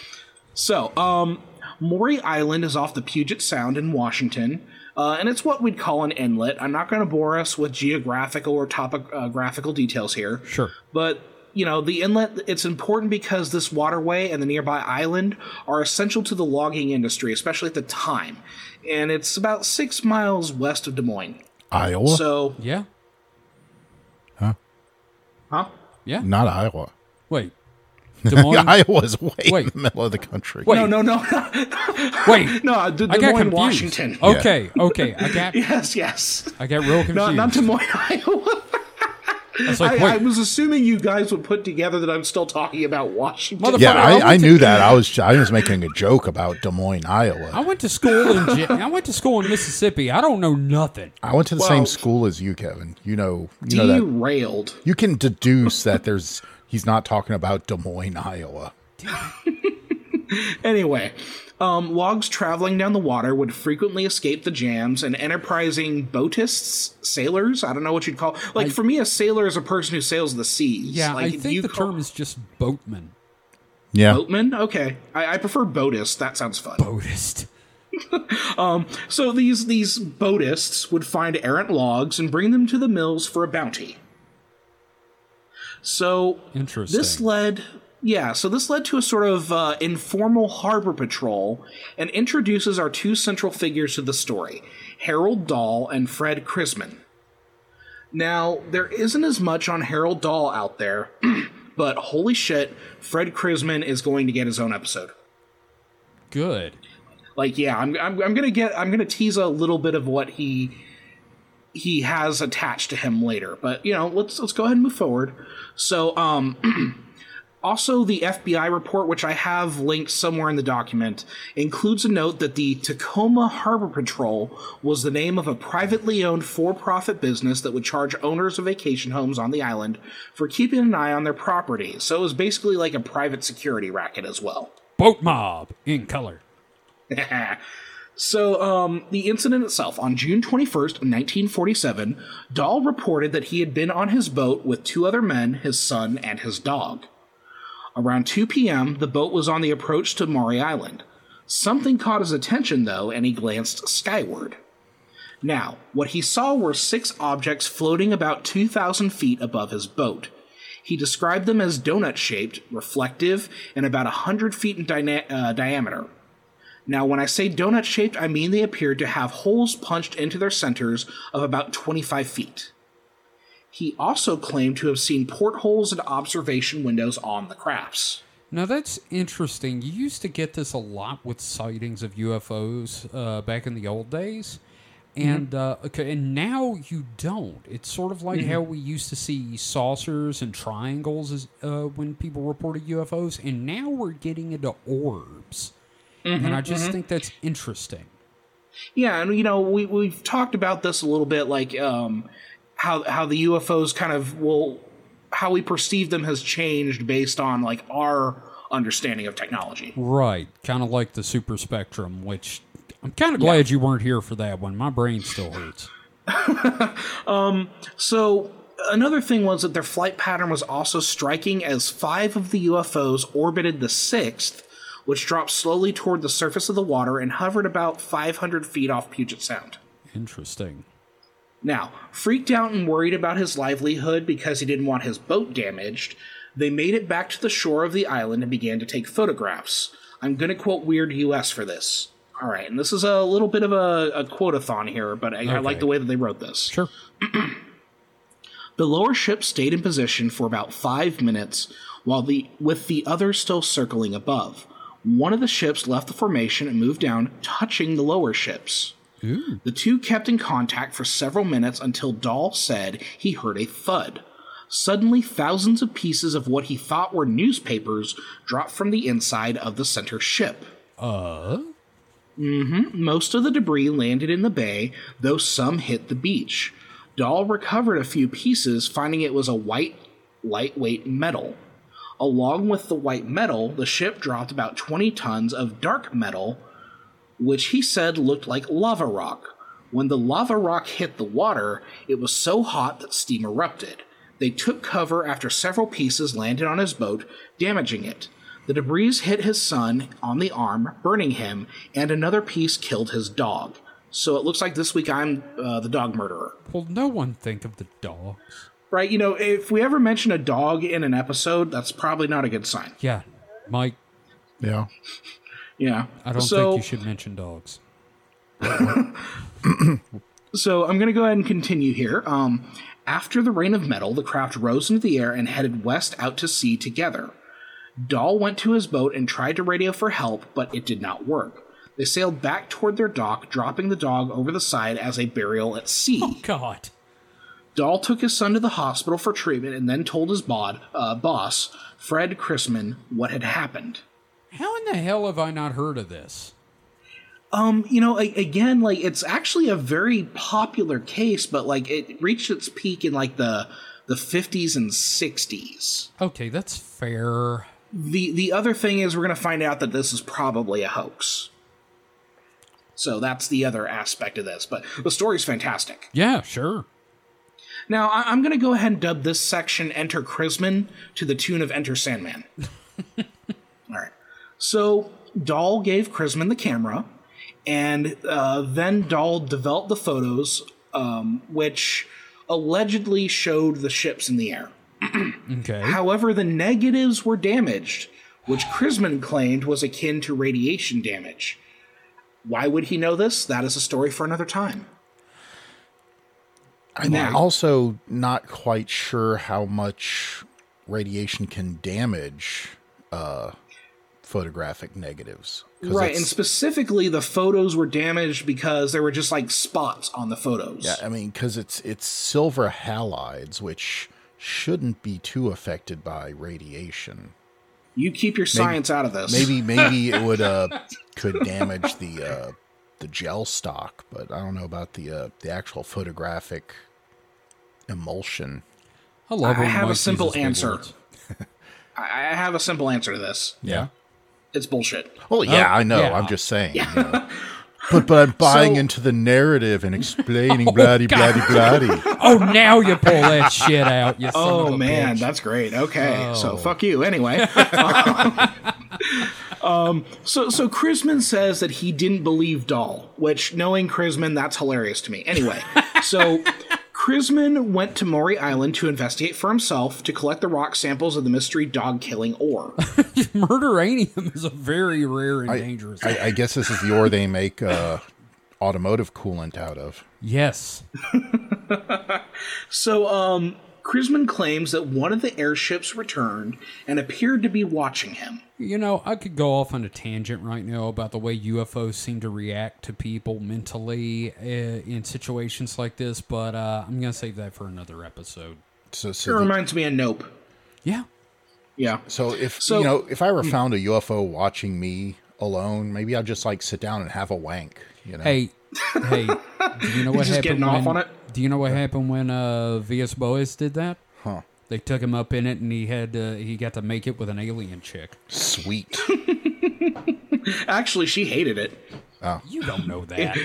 So, um, Maury Island is off the Puget Sound in Washington, uh, and it's what we'd call an inlet. I'm not going to bore us with geographical or topographical details here. Sure. But you know, the inlet it's important because this waterway and the nearby island are essential to the logging industry, especially at the time. And it's about six miles west of Des Moines. Iowa? So, Yeah. huh? Huh yeah. Not Iowa. Wait. Des Moines? Iowa's way Wait. in the middle of the country. Wait. No, no, no, Wait. no. Uh, Des, I got Moines, confused. Washington. Okay. Okay. I got. Yes, yes. I got real confused. No, not Des Moines, Iowa. I was like, I, I was assuming you guys would put together that I'm still talking about Washington. Yeah, I I, I went knew that. I was I was making a joke about Des Moines, Iowa. I went to school in I went to school in Mississippi. I don't know nothing. I went to the Well- same school as you, Kevin. You know, you know that Derailed. you can deduce that there's he's not talking about Des Moines, Iowa. Anyway, um, logs traveling down the water would frequently escape the jams, and enterprising boatists, sailors, I don't know what you'd call. Like for me, a sailor is a person who sails the seas. Yeah, like, I think you the call- term is just boatman. Yeah. boatman. Okay, I, I prefer boatist. That sounds fun. Boatist. So these these boatists would find errant logs and bring them to the mills for a bounty. So Interesting. this led, yeah, so this led to a sort of uh, informal harbor patrol and introduces our two central figures to the story Harold Dahl and Fred Crisman. Now, there isn't as much on Harold Dahl out there, but holy shit, Fred Crisman is going to get his own episode. Good. Like, yeah, I'm, I'm, I'm gonna get, I'm gonna tease a little bit of what he he has attached to him later. But you know, let's let's go ahead and move forward. So, um, also the FBI report, which I have linked somewhere in the document, includes a note that the Tacoma Harbor Patrol was the name of a privately owned for-profit business that would charge owners of vacation homes on the island for keeping an eye on their property. So it was basically like a private security racket as well. Boat mob in color. So, um, the incident itself, on June 21st, 1947, Dahl reported that he had been on his boat with two other men, his son, and his dog. Around 2 p.m., the boat was on the approach to Maury Island. Something caught his attention, though, and he glanced skyward. Now, what he saw were six objects floating about 2,000 feet above his boat. He described them as donut shaped, reflective, and about 100 feet in uh, diameter. Now, when I say donut shaped, I mean they appeared to have holes punched into their centers of about 25 feet. He also claimed to have seen portholes and observation windows on the crafts. Now that's interesting. You used to get this a lot with sightings of UFOs uh, back in the old days, and uh, okay, and now you don't. It's sort of like how we used to see saucers and triangles as, uh, when people reported UFOs, and now we're getting into orbs, Mm-hmm, and I just mm-hmm. think that's interesting. Yeah, and you know we we've talked about this a little bit, like um, how how the UFOs kind of will how we perceive them has changed based on like our understanding of technology. Right. Kind of like the super spectrum, which I'm kind of glad you weren't here for that one. My brain still hurts. Um, so another thing was that their flight pattern was also striking as five of the UFOs orbited the sixth, which dropped slowly toward the surface of the water and hovered about 500 feet off Puget Sound. Interesting. Now, freaked out and worried about his livelihood because he didn't want his boat damaged, they made it back to the shore of the island and began to take photographs. I'm going to quote Weird US for this. All right, and this is a little bit of a, a quote-a-thon here, but I, I like the way that they wrote this. Sure. The lower ship stayed in position for about five minutes, while the with the other still circling above. One of the ships left the formation and moved down, touching the lower ships. The two kept in contact for several minutes until Dahl said he heard a thud. Suddenly, thousands of pieces of what he thought were newspapers dropped from the inside of the center ship. Uh, Mm-hmm. Most of the debris landed in the bay, though some hit the beach. Dahl recovered a few pieces, finding it was a white, lightweight metal. Along with the white metal, the ship dropped about 20 tons of dark metal, which he said looked like lava rock. When the lava rock hit the water, it was so hot that steam erupted. They took cover after several pieces landed on his boat, damaging it. The debris hit his son on the arm, burning him, and another piece killed his dog. So it looks like this week I'm uh, the dog murderer. well, no one think of the dogs. Right? You know, if we ever mention a dog in an episode, that's probably not a good sign. Yeah, Mike, Yeah. Yeah. I don't so, think you should mention dogs. So I'm going to go ahead and continue here. Um, after the rain of metal, the craft rose into the air and headed west out to sea together. Dahl went to his boat and tried to radio for help, but it did not work. They sailed back toward their dock, dropping the dog over the side as a burial at sea. Oh, God. Dahl took his son to the hospital for treatment and then told his bod, uh, boss, Fred Crisman, what had happened. How in the hell have I not heard of this? Um, you know, a- again, like it's actually a very popular case, but like it reached its peak in like the the 50s and 60s. Okay, that's fair. The the other thing is we're going to find out that this is probably a hoax. So that's the other aspect of this, but the story's fantastic. Yeah, sure. Now I- I'm going to go ahead and dub this section "Enter Crisman" to the tune of "Enter Sandman." All right. So Dahl gave Crisman the camera, and uh, then Dahl developed the photos, um, which allegedly showed the ships in the air. Okay. However, the negatives were damaged, which Crisman claimed was akin to radiation damage. Why would he know this? That is a story for another time. I'm Now- also not quite sure how much radiation can damage uh, photographic negatives. Right, and specifically, the photos were damaged because there were just like spots on the photos. Yeah, I mean, because it's it's silver halides, which shouldn't be too affected by radiation. You keep your science out of this. Maybe maybe it would uh could damage the uh the gel stock, but I don't know about the uh the actual photographic emulsion. I love I have a simple answer. I I have a simple answer to this. Yeah. It's bullshit. Well, yeah, I know. yeah. I'm just saying. you know. But but I'm buying So- into the narrative and explaining bloody bloody bloody. Oh, now you pull that shit out. You son of Oh a man, bitch. that's great. Okay, so Oh. fuck you. Anyway, um, so so Crisman says that he didn't believe Dahl, which knowing Crisman, that's hilarious to me. Anyway, so Crisman went to Maury Island to investigate for himself to collect the rock samples of the mystery dog killing ore. Murderanium is a very rare and dangerous. I, I guess this is the ore they make uh, automotive coolant out of. yes. So, um, Crisman claims that one of the airships returned and appeared to be watching him. You know, I could go off on a tangent right now about the way UFOs seem to react to people mentally uh, in situations like this, but uh, I'm going to save that for another episode. So It so, the- reminds me of Nope. Yeah. Yeah. so if So- you know if I ever found a UFO watching me alone, maybe I'd just like sit down and have a wank. You know. Hey, hey, do you know what just happened getting when, off on it? Do you know what happened when uh, Villas Boas did that? Huh. They took him up in it, and he had uh, he got to make it with an alien chick. Sweet. Actually, she hated it. Oh. You don't know that.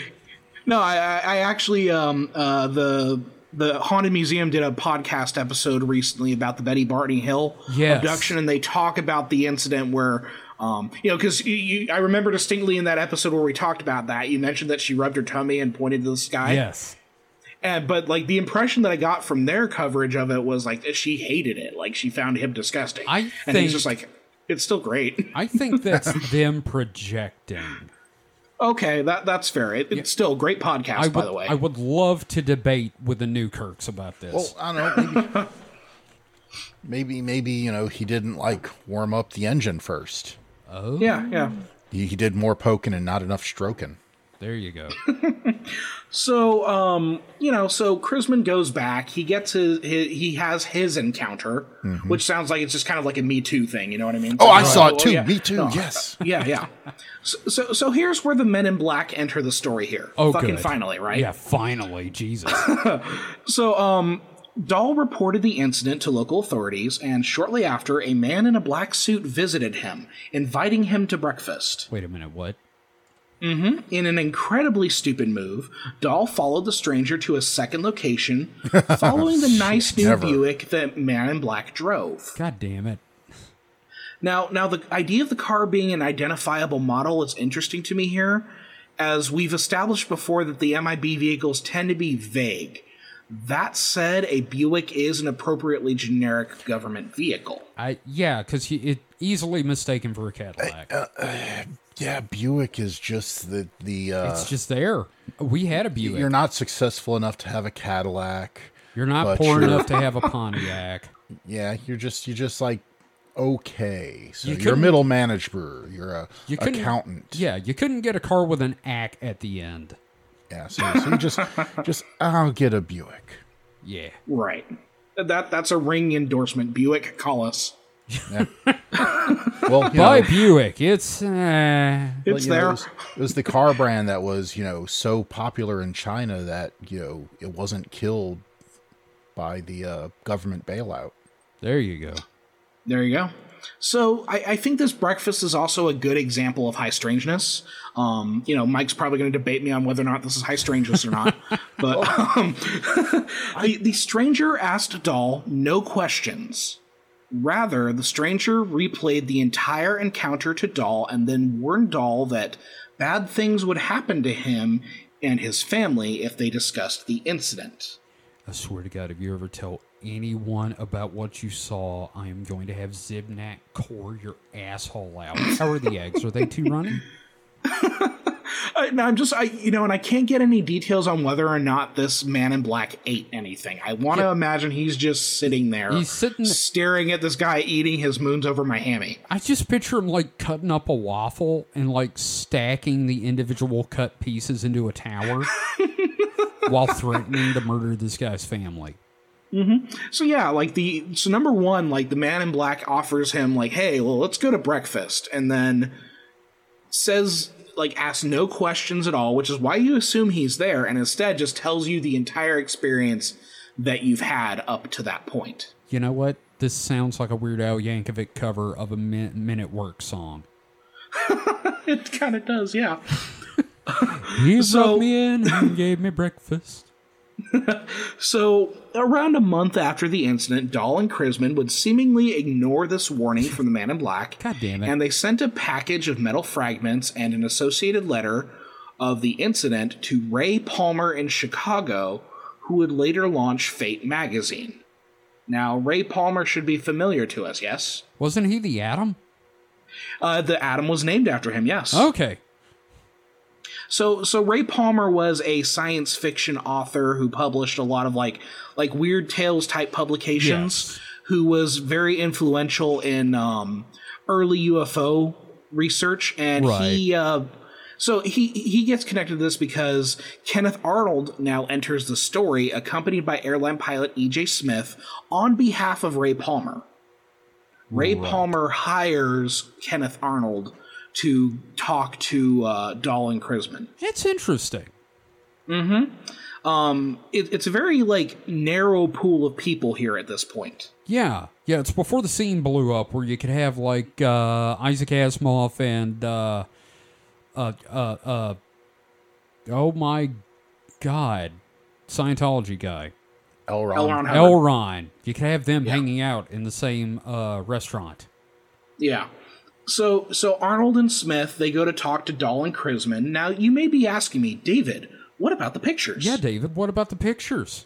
No, I, I I actually um uh the the haunted museum did a podcast episode recently about the Betty Barney Hill Yes. abduction, and they talk about the incident where. Um, you know, because you, you, I remember distinctly in that episode where we talked about that. You mentioned that she rubbed her tummy and pointed to the sky. yes. And but like the impression that I got from their coverage of it was like that she hated it, like she found him disgusting. I and think- he's just like, it's still great. I think that's them projecting. okay, that that's fair. It, it's still a great podcast, I by would, the way. I would love to debate with the Newkirks about this. Well, I don't know. Maybe, maybe, maybe you know he didn't like warm up the engine first. oh, yeah, yeah. He, he did more poking and not enough stroking. there you go. So, um, you know, so Crisman goes back. He gets his, his he has his encounter, which sounds like it's just kind of like a Me Too thing. You know what I mean? Mm-hmm. Oh, I Right. saw it Oh, too. yeah. Me too. No. Yes. Yeah, yeah. So, so, so here's where the Men in Black enter the story here. Oh, fucking good. finally, right? Yeah, finally, Jesus. So, um, Dahl reported the incident to local authorities, and shortly after, a man in a black suit visited him, inviting him to breakfast. Wait a minute, what? Mm-hmm. In an incredibly stupid move, Dahl followed the stranger to a second location, following the nice new Never. Buick that Man in Black drove. God damn it. Now, now the idea of the car being an identifiable model is interesting to me here, as we've established before that the MIB vehicles tend to be vague. That said, a Buick is an appropriately generic government vehicle. I yeah, because it easily mistaken for a Cadillac. Uh, uh, Yeah, Buick is just the the. Uh, it's just there. We had a Buick. you're not successful enough to have a Cadillac. You're not poor you're- enough to have a Pontiac. Yeah, you're just you're just like okay. So You you are a middle manager. You're a You couldn't- accountant. Yeah, you couldn't get a car with an ack at the end. Yeah. So, so you just just I'll get a Buick. Yeah. Right. That that's a ring endorsement. Buick, call us. Well, you Buy know, Buick. It's uh, It's you know, there. it, was, it was the car brand that was you know so popular in China that you know it wasn't killed by the uh, government bailout. there you go. There you go. So I, I think this breakfast is also a good example of high strangeness. Um, you know, Mike's probably going to debate me on whether or not this is high strangeness or not. But um, the, the stranger asked Dahl no questions. Rather, the stranger replayed the entire encounter to Dahl and then warned Dahl that bad things would happen to him and his family if they discussed the incident. I swear to God, if you ever tell anyone about what you saw, I am going to have Zibnak core your asshole out. How are the eggs? Are they too runny? Uh, no, I'm just, I, you know, and I can't get any details on whether or not this man in black ate anything. I want to imagine he's just sitting there, He's sitting- staring at this guy eating his moons over my hammy. I just picture him like cutting up a waffle and like stacking the individual cut pieces into a tower while threatening to murder this guy's family. So yeah, like the so number one, like the man in black offers him like, hey, well, let's go to breakfast, and then says like asks no questions at all, which is why you assume he's there, and instead just tells you the entire experience that you've had up to that point. You know what? This sounds like a Weird Al Yankovic cover of a min- Men at Work song. It kind of does, yeah. He So- brought me in and gave me breakfast. So, around a month after the incident, Dahl and Chrisman would seemingly ignore this warning from the man in black. God damn it. And they sent a package of metal fragments and an associated letter of the incident to Ray Palmer in Chicago, who would later launch Fate magazine. Now, Ray Palmer should be familiar to us, yes? Wasn't he the Atom? Uh, the atom was named after him, yes. Okay. So so Ray Palmer was a science fiction author who published a lot of like like weird tales type publications Yes. who was very influential in um early UFO research and he uh so he he gets connected to this because Kenneth Arnold now enters the story accompanied by airline pilot E.J. Smith on behalf of Ray Palmer. Ray Palmer hires Kenneth Arnold to talk to uh, Dahl and Crisman. It's interesting. Um, it, it's a very like narrow pool of people here at this point. Yeah, yeah. It's before the scene blew up, where you could have like uh, Isaac Asimov and uh, uh, uh, uh, oh my god, Scientology guy L. Ron. L. Ron Hubbard. L. Ron. You could have them Yeah. hanging out in the same uh, restaurant. Yeah. So so Arnold and Smith they go to talk to Dahl and Crisman. Now you may be asking me, David, what about the pictures? Yeah, David. What about the pictures?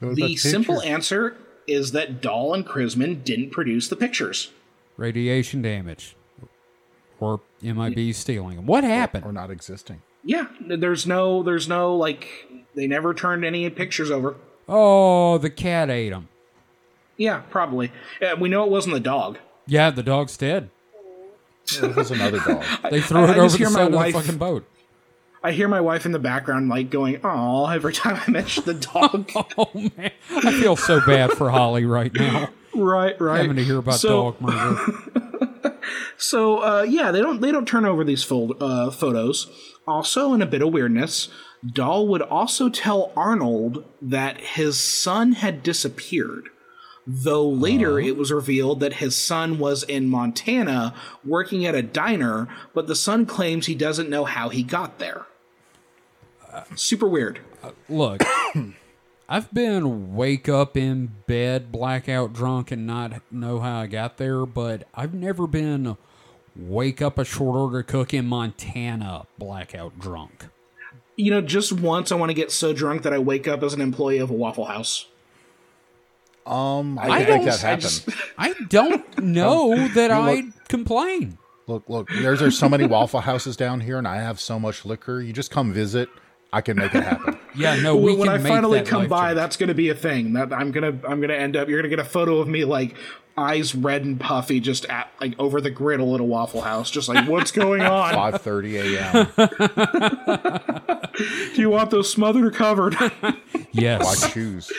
What about The simple answer is that Dahl and Crisman didn't produce the pictures. Radiation damage, or MIB stealing them. What happened? or not existing. Yeah, there's no there's no like they never turned any pictures over. Oh, the cat ate them. Yeah, probably. Uh, we know it wasn't the dog. Yeah, the dog's dead. It was another dog. They threw I- it I over the hear my side of the wife- fucking boat. I hear my wife in the background like going, "Oh!" every time I mention the dog. Oh man, I feel so bad for Holly right now, right, right. having to hear about So- dog murder. So uh, yeah, they don't they don't turn over these fo- uh, photos. Also, in a bit of weirdness, Dahl would also tell Arnold that his son had disappeared. Though later uh-huh. it was revealed that his son was in Montana working at a diner, but the son claims he doesn't know how he got there. Super weird. Uh, look, I've been wake up in bed, blackout drunk, and not know how I got there, but I've never been wake up a short order cook in Montana, blackout drunk. You know, just once I want to get so drunk that I wake up as an employee of a Waffle House. Um, I, I think don't- that I just- I don't know that I'd complain. Look, look. There's there's so many Waffle Houses down here, and I have so much liquor. You just come visit. I can make it happen. Yeah, no, we when can I make finally that come by, change. that's going to be a thing. That I'm gonna I'm gonna end up. You're gonna get a photo of me like eyes red and puffy, just at like over the griddle at a Waffle House, just like what's going on? 5:30 a.m. Do you want those smothered or covered? yes. Why choose?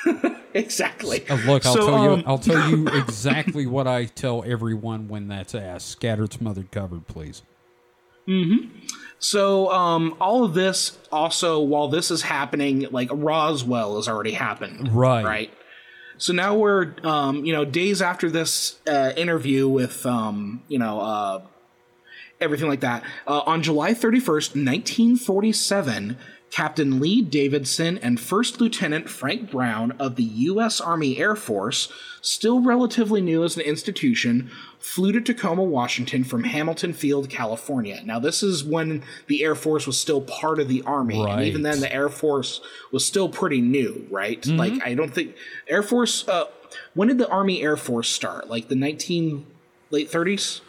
exactly. Uh, look, I'll So, tell you. um, I'll tell you exactly what I tell everyone when that's asked. Scattered, smothered, covered, please. Hmm. So um, all of this also, while this is happening, like Roswell has already happened. Right. Right. So now we're, um, you know, days after this uh, interview with, um, you know, uh, everything like that. Uh, on July 31st, 1947, Captain Lee Davidson and First Lieutenant Frank Brown of the U.S. Army Air Force, still relatively new as an institution, flew to Tacoma, Washington from Hamilton Field, California. Now, this is when the Air Force was still part of the Army. And even then, the Air Force was still pretty new, right? Like, I don't think. Air Force. Uh, when did the Army Air Force start? Like the 19. late 30s?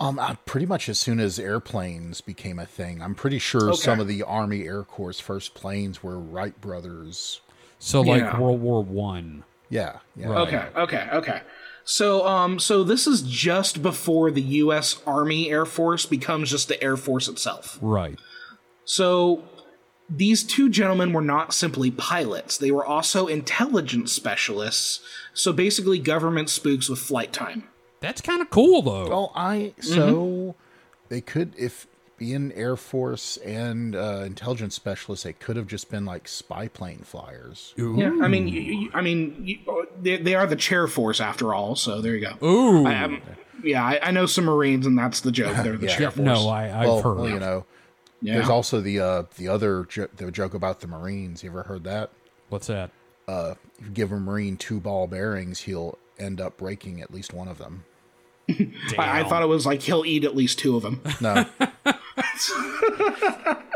Um, uh, pretty much as soon as airplanes became a thing. I'm pretty sure some of the Army Air Corps first planes were Wright brothers. So like Yeah. World War One. Yeah, yeah. Right. Okay, okay, okay. So, um, so this is just before the U.S. Army Air Force becomes just the Air Force itself. Right. So, these two gentlemen were not simply pilots; they were also intelligence specialists. So, basically, government spooks with flight time. That's kind of cool though. Well, I so they could if being Air Force and uh, intelligence specialists, they could have just been like spy plane flyers. Yeah, I mean, you, you- I mean, you, oh, they, they are the chair force after all. So there you go. Ooh. I, um, yeah, I, I know some Marines, and that's the joke. They're the Yeah. chair force. no, I, I've well, heard. well, you know, yeah. there's also the uh, the other jo- the joke about the Marines. You ever heard that? What's that? Uh, you give a Marine two ball bearings, he'll end up breaking at least one of them. I, I thought it was like he'll eat at least two of them. No,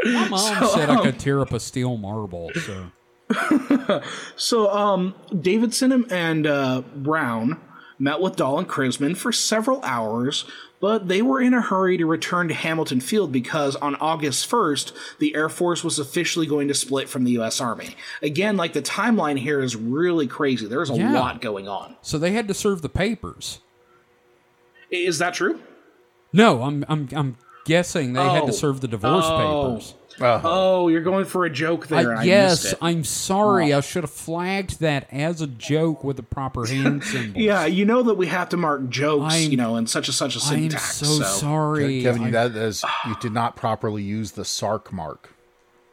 My mom said I could tear up a steel marble. So So, um, Davidson and uh, Brown met with Dahl and Crisman for several hours, but they were in a hurry to return to Hamilton Field because on August 1st, the Air Force was officially going to split from the U.S. Army. Again, like the timeline here is really crazy. There's a Yeah. lot going on. so they had to serve the papers. I- Is that true? No, I'm I'm I'm guessing they had Oh. to serve the divorce Oh. papers. uh, Oh, you're going for a joke there. and I, I yes, missed it. I'm sorry. I should have flagged that as a joke with the proper hand symbol. Yeah, you know that we have to mark jokes, I'm- you know, in such and such a such a I'm syntax. so, sorry. Kevin, I- that is you did not properly use the SARC mark.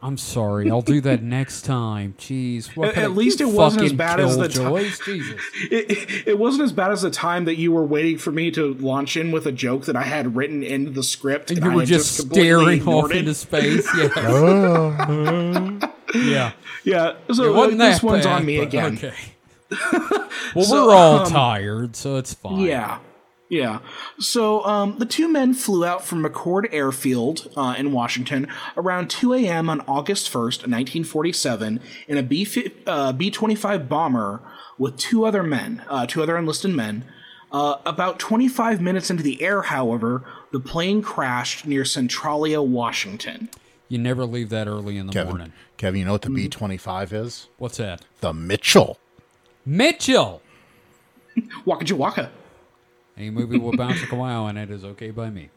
I'm sorry. I'll do that next time. Jeez. What At- at least it wasn't as bad as the ti- killjoys? Jesus. It, it wasn't as bad as the time that you were waiting for me to launch in with a joke that I had written into the script. And you were had just staring off it. into space. Yeah. yeah. Yeah, so wasn't this one's on me again. Okay. well, So, we're all um, tired, so it's fine. Yeah. Yeah. So um, the two men flew out from McChord Airfield uh, in Washington around 2 a.m. on August 1st, 1947, in a B uh, B 25 bomber with two other men, uh, two other enlisted men. Uh, about 25 minutes into the air, however, the plane crashed near Centralia, Washington. You never leave that early in the Kevin, morning. Kevin, you know what the Mm. B twenty five is? What's that? The Mitchell. Mitchell. Waka Jawaka. A movie with a Wow and it is okay by me.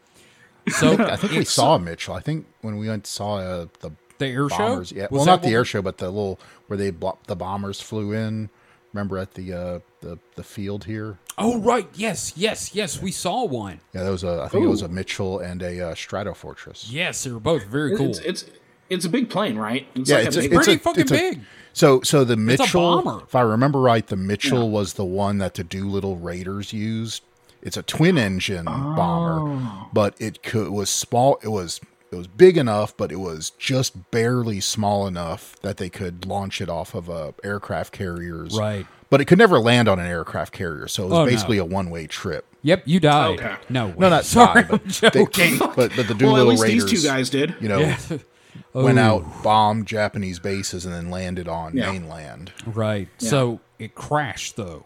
So I think we saw Mitchell. I think when we went saw uh, the the air show. Yeah, Was well, not the what- air show, but the little where they blo- the bombers flew in. Remember at the uh, the the field here? Oh right, yes, yes, yes. We saw one. Yeah, that was a. I think it was a Mitchell and a uh, Stratofortress. Yes, they were both very cool. It's, it's it's a big plane, right? It's Yeah, like it's a a- big it's Pretty fucking big. So, so the a Mitchell, bomber. if I remember right, the Mitchell was the one that the Doolittle Raiders used. It's a twin engine Oh. bomber, but it could was small. It was it was big enough, but it was just barely small enough that they could launch it off of a aircraft carriers. Right. But it could never land on an aircraft carrier, so it was Oh, no. basically a one way trip. Yep, you died. Okay. No, No, not sorry, die, but they- joking. but but the well, at Doolittle least Raiders, these two guys did. you know, Yeah. went Oh, out, bombed Japanese bases, and then landed on Yeah. mainland. Right. So it crashed though.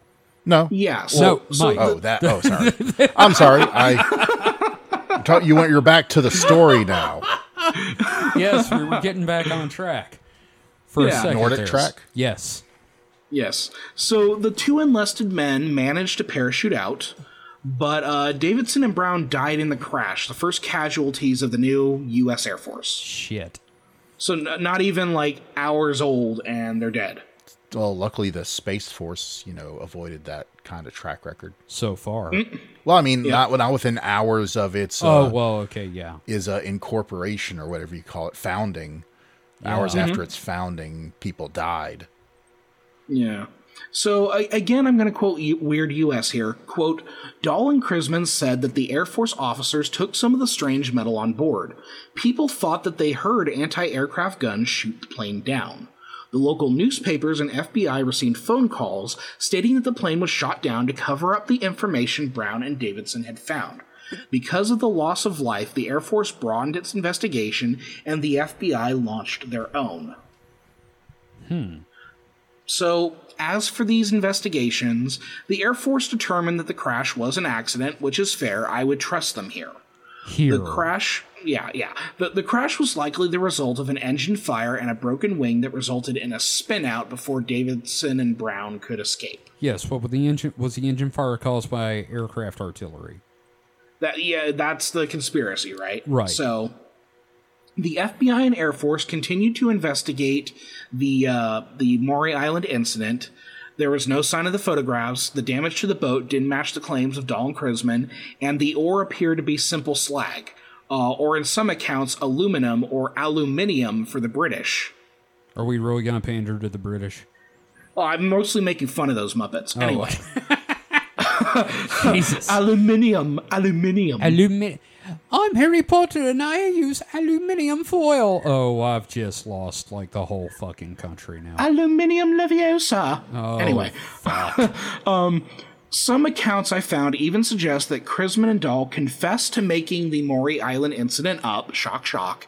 No, Yeah. No, So, so Mike. Oh, that. Oh, sorry. I'm sorry. I. thought You went. You're back to the story now. Yes, we were getting back on track for a second. Nordic there. track? Yes. Yes. So the two enlisted men managed to parachute out, but uh, Davidson and Brown died in the crash, the first casualties of the new U.S. Air Force. Shit. So n- not even like hours old, and they're dead. Well, luckily the Space Force, you know, avoided that kind of track record. So far. Well, I mean, not not within hours of its. Oh Uh, well. Okay. Yeah. is uh, incorporation or whatever you call it, founding. Hours Yeah. after its founding, people died. Yeah. So I again, I'm going to quote U- Weird US here. Quote: Dahl and Crisman said that the Air Force officers took some of the strange metal on board. People thought that they heard anti-aircraft guns shoot the plane down. The local newspapers and FBI received phone calls stating that the plane was shot down to cover up the information Brown and Davidson had found. Because of the loss of life, the Air Force broadened its investigation and the FBI launched their own. Hmm. So, as for these investigations, the Air Force determined that the crash was an accident, which is fair. I would trust them here. Here. The crash, yeah, yeah. The, the crash was likely the result of an engine fire and a broken wing that resulted in a spin out before Davidson and Brown could escape. yes. What was the engine? Was the engine fire caused by aircraft artillery? That yeah, that's the conspiracy, right? Right. So the FBI and Air Force continued to investigate the uh, the Maury Island incident. There was no sign of the photographs. The damage to the boat didn't match the claims of Dahl and Crisman, and the ore appeared to be simple slag, uh, or in some accounts, aluminum or aluminium for the British. Are we really gonna pander to the British? Well, I'm mostly making fun of those Muppets. Anyway, Jesus. aluminium, aluminium. Aluminium. I'm Harry Potter and I use aluminium foil. Oh, I've just lost like the whole fucking country now. aluminium leviosa. Oh, anyway, fuck. Some accounts I found even suggest that Crisman and Dahl confessed to making the Maury Island incident up. Shock, shock.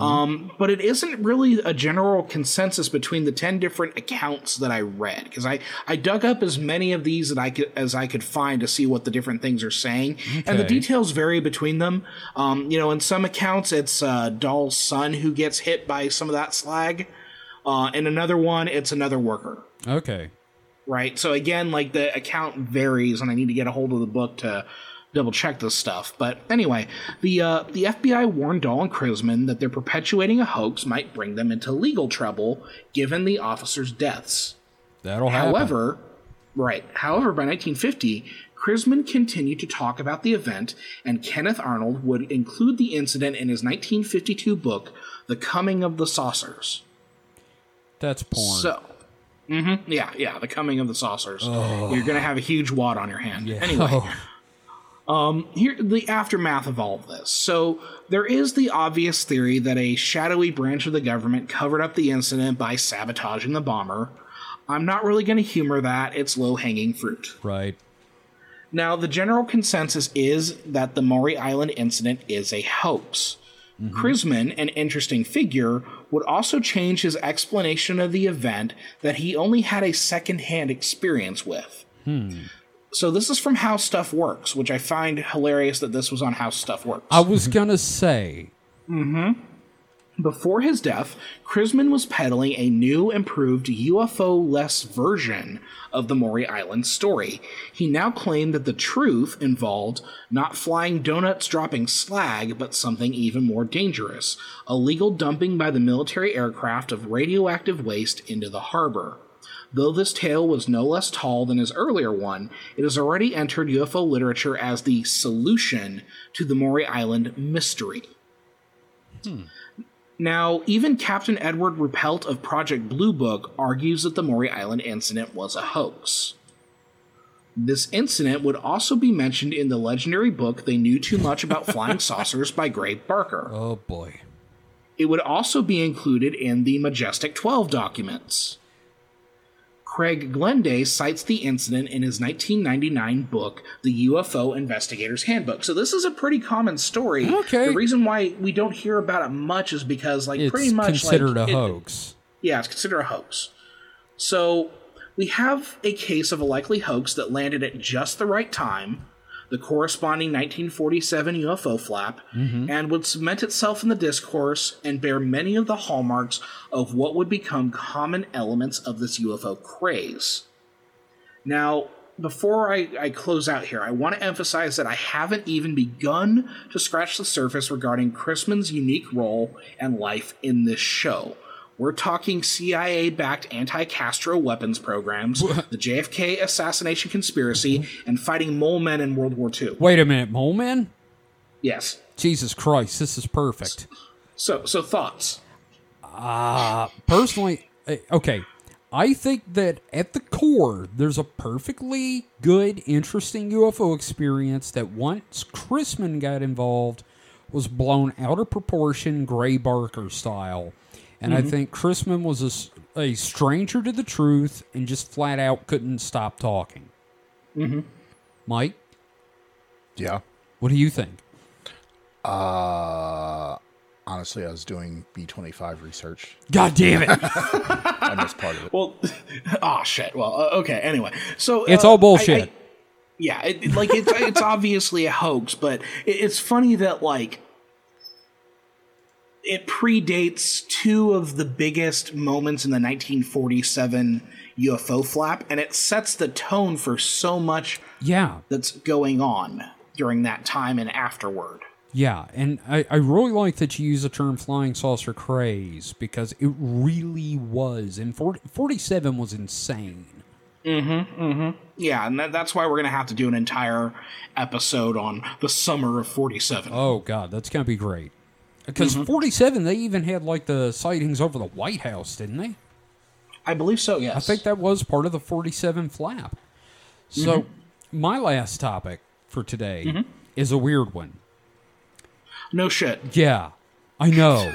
Um, but it isn't really a general consensus between the ten different accounts that I read because I, I dug up as many of these that I could as I could find to see what the different things are saying, and the details vary between them. Um, you know, in some accounts it's uh, Dahl's son who gets hit by some of that slag. Uh, in another one, it's another worker okay. Right? So again, like the account varies, and I need to get a hold of the book to double check this stuff. But anyway, the uh, the FBI warned Dahl and Crisman that their perpetuating a hoax might bring them into legal trouble, given the officers' deaths. That'll happen. However, right. However, by 1950, Crisman continued to talk about the event, and Kenneth Arnold would include the incident in his 1952 book, The Coming of the Saucers. That's porn. So, hmm yeah, yeah, The Coming of the Saucers. You're going to have a huge wad on your hand. Anyway, Oh, here the aftermath of all of this. So there is the obvious theory that a shadowy branch of the government covered up the incident by sabotaging the bomber. I'm not really going to humor that. It's low hanging fruit. right. Now, the general consensus is that the Maury Island incident is a hoax. Mm-hmm. Crisman, an interesting figure, would also change his explanation of the event that he only had a second-hand experience with. Hmm. So this is from How Stuff Works, which I find hilarious that this was on How Stuff Works. I was gonna say, mm-hmm. Before his death, Crisman was peddling a new, improved UFO less version of the Maury Island story. He now claimed that the truth involved not flying donuts dropping slag, but something even more dangerous illegal dumping by the military aircraft of radioactive waste into the harbor. Though this tale was no less tall than his earlier one, it has already entered UFO literature as the solution to the Maury Island mystery. Hmm. Now, even Captain Edward Ruppelt of Project Blue Book argues that the Maury Island incident was a hoax. This incident would also be mentioned in the legendary book They Knew Too Much About Flying Saucers by Gray Barker. oh boy. It would also be included in the Majestic 12 documents. Craig Glenday cites the incident in his 1999 book, The UFO Investigator's Handbook. So this is a pretty common story. Okay. The reason why we don't hear about it much is because, like, It's pretty much considered like, a it- hoax. yeah, it's considered a hoax. So we have a case of a likely hoax that landed at just the right time, the corresponding 1947 UFO flap, mm-hmm. and would cement itself in the discourse and bear many of the hallmarks of what would become common elements of this UFO craze. Now, before I, I close out here, I want to emphasize that I haven't even begun to scratch the surface regarding Crisman's unique role and life in this show. We're talking CIA backed anti Castro weapons programs, the JFK assassination conspiracy, and fighting mole men in World War II. Wait a minute, Mole men? Yes. Jesus Christ, this is perfect. So, so thoughts? Uh, Personally, eh, okay, I think that at the core, there's a perfectly good, interesting UFO experience that once Crisman got involved was blown out of proportion, Gray Barker style. And I think Crisman was a stranger to the truth and just flat out couldn't stop talking. Mm-hmm. Mike, Yeah. what do you think? Uh, honestly, I was doing B25 research. God damn it! I missed part of it. Well, oh shit. Well, uh, okay. Anyway, so It's uh, all bullshit. I- I- yeah, it, it- like it's it's obviously a hoax, but it, it's funny that like it predates two of the biggest moments in the 1947 UFO flap, and it sets the tone for so much yeah, that's going on during that time and afterward. Yeah, and I, I really like that you use the term flying saucer craze because it really was. And 40, 47 was insane. Mm-hmm, mm-hmm. Yeah, and that, that's why we're gonna have to do an entire episode on the summer of 47. Oh, God, that's going to be great. Because mm-hmm. 47, they even had like the sightings over the White House, didn't they? I believe so. Yes. I think that was part of the 47 flap. So, mm-hmm. my last topic for today mm-hmm. is a weird one. no shit. Yeah, I know.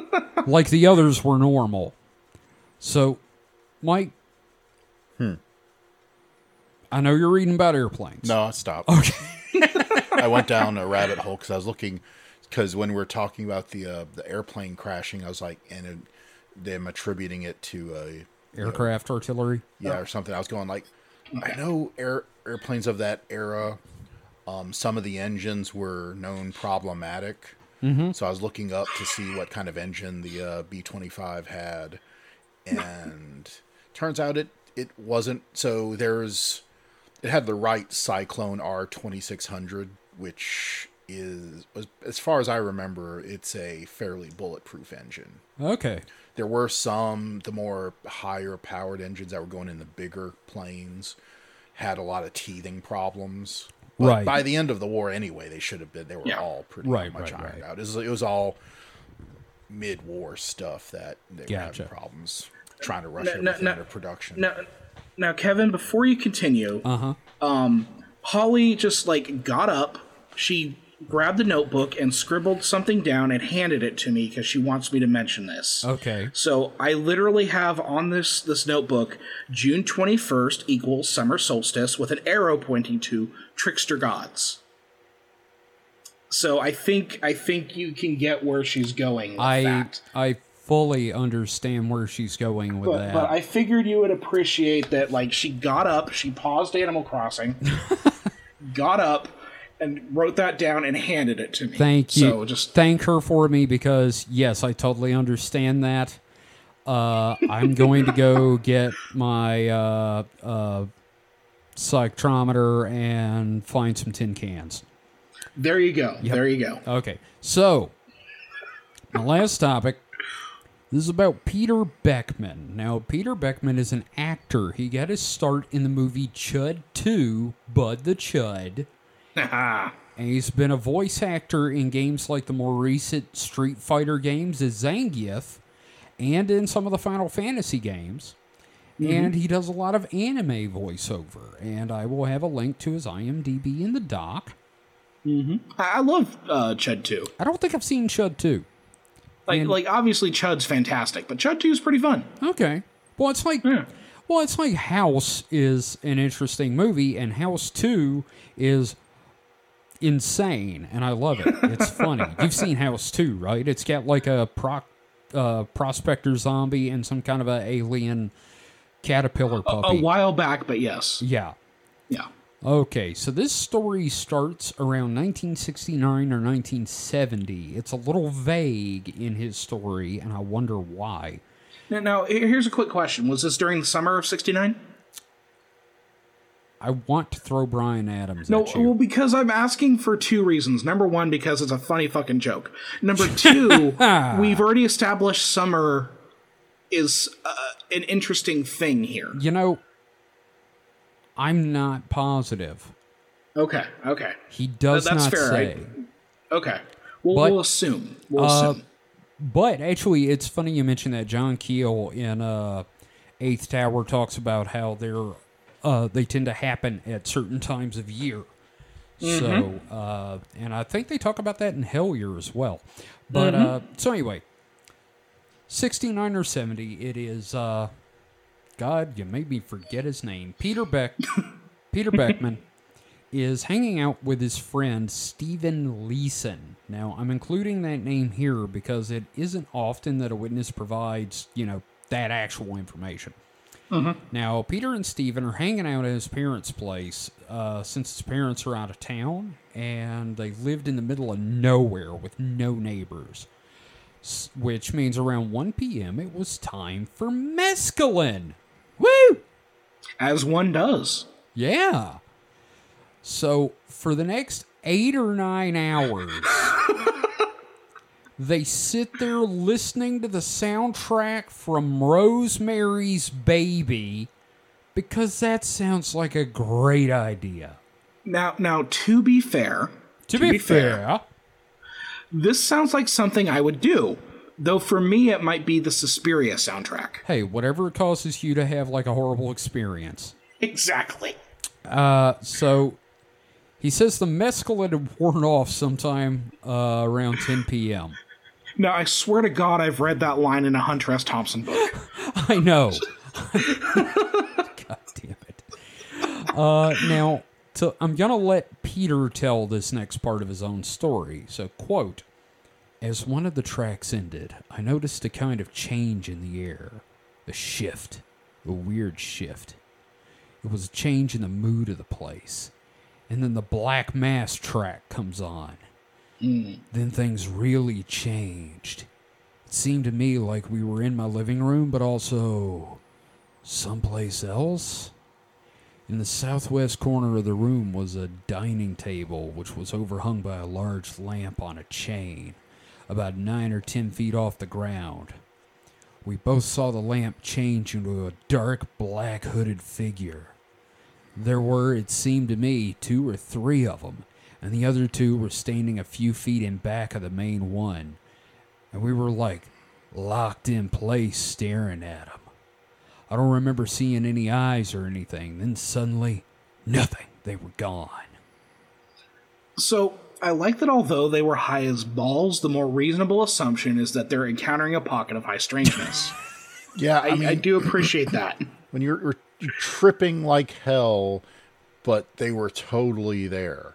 like the others were normal. So, Mike. Hmm. I know you're reading about airplanes. No, stop. Okay. I went down a rabbit hole because I was looking because when we were talking about the uh, the airplane crashing, I was like, and it, them attributing it to a Aircraft artillery. yeah or something. I was going like, I know air airplanes of that era. Um, some of the engines were known problematic, so I was looking up to see what kind of engine the uh, B twenty five had, and turns out it it wasn't. So there's it had the Wright Cyclone R twenty six hundred, which is as far as I remember, it's a fairly bulletproof engine. Okay. There were some the more higher powered engines that were going in the bigger planes had a lot of teething problems. But Right. By the end of the war, anyway, they should have been. They were Yeah. all pretty Right, much right, ironed right. out. It was, it was all mid-war stuff that they were having problems trying to rush No, no, everything no. into production. Now, now, Kevin, before you continue, Uh huh. um, Holly just like got up. She grabbed the notebook and scribbled something down and handed it to me because she wants me to mention this. Okay. So I literally have on this this notebook June 21st equals summer solstice with an arrow pointing to trickster gods. So I think I think you can get where she's going with I that. I fully understand where she's going with But, that. but I figured you would appreciate that like she got up, she paused Animal Crossing, got up and wrote that down and handed it to me. Thank you. So just thank her for me because yes, I totally understand that. Uh, I'm going to go get my uh, uh, cyclometer and find some tin cans. there you go. There you go. Okay, so my last topic. This is about Peter Beckman. Now, Peter Beckman is an actor. He got his start in the movie Chud 2, Bud the Chud. And he's been a voice actor in games like the more recent Street Fighter games as Zangief and in some of the Final Fantasy games. And he does a lot of anime voiceover. And I will have a link to his IMDb in the doc. I, I love uh, Chud 2. I don't think I've seen Chud 2. Like, And- like obviously Chud's fantastic, but Chud 2 is pretty fun. Okay. Well, it's like Yeah. well, it's like House is an interesting movie, and House Two is insane, and I love it. It's funny. You've seen House Two, right? It's got like a proc, uh, prospector zombie and some kind of a alien caterpillar puppy. A puppy. while back, but yes. yeah. Yeah. Okay, so this story starts around 1969 or 1970. It's a little vague in his story, and I wonder why. Now, now, here's a quick question. Was this during the summer of 69? I want to throw Bryan Adams No, well, because I'm asking for two reasons. Number one, because it's a funny fucking joke. Number two, we've already established summer is uh, an interesting thing here. You know, I'm not positive. Okay, okay, He does that's not fair, say. right? okay. We'll, But- we'll assume. We'll Uh, assume. But actually, it's funny you mentioned that John Keel in uh, Eighth Tower talks about how they're uh, they tend to happen at certain times of year. So, uh, and I think they talk about that in Hellier as well. But uh, so anyway, sixty nine or seventy, it is. Uh, God, you made me forget his name. Peter Beck, Peter Beckman is hanging out with his friend Stephen Leeson. Now, I'm including that name here because it isn't often that a witness provides, you know, that actual information. Now, Peter and Stephen are hanging out at his parents' place uh, since his parents are out of town and they lived in the middle of nowhere with no neighbors. S- Which means around 1 p.m. it was time for mescaline. Woo! As one does. Yeah. So for the next eight or nine hours, they sit there listening to the soundtrack from Rosemary's Baby because that sounds like a great idea. Now, now, to be fair, To, be, fair, this sounds like something I would do. Though for me, it might be the Suspiria soundtrack. hey, whatever causes you to have like a horrible experience. Exactly. Uh, so he says the mescaline had worn off sometime uh, around 10 p.m. Now, I swear to God, I've read that line in a Hunter S. Thompson book. I know. God damn it. Uh, now, to, I'm going to let Peter tell this next part of his own story. So, quote As one of the tracks ended, I noticed a kind of change in the air. A shift. A weird shift. It was a change in the mood of the place. And then the Black Mass track comes on. Mm. Then things really changed. It seemed to me like we were in my living room, but also someplace else. In the southwest corner of the room was a dining table, which was overhung by a large lamp on a chain, about nine or ten feet off the ground. We both saw the lamp change into a dark black hooded figure. There were, it seemed to me, two or three of them, and the other two were standing a few feet in back of the main one. And we were like locked in place staring at them. I don't remember seeing any eyes or anything. Then suddenly, nothing. They were gone. So I like that although they were high as balls, the more reasonable assumption is that they're encountering a pocket of high strangeness. Yeah, I, I, mean, I do appreciate that. when you're, you're tripping like hell, but they were totally there.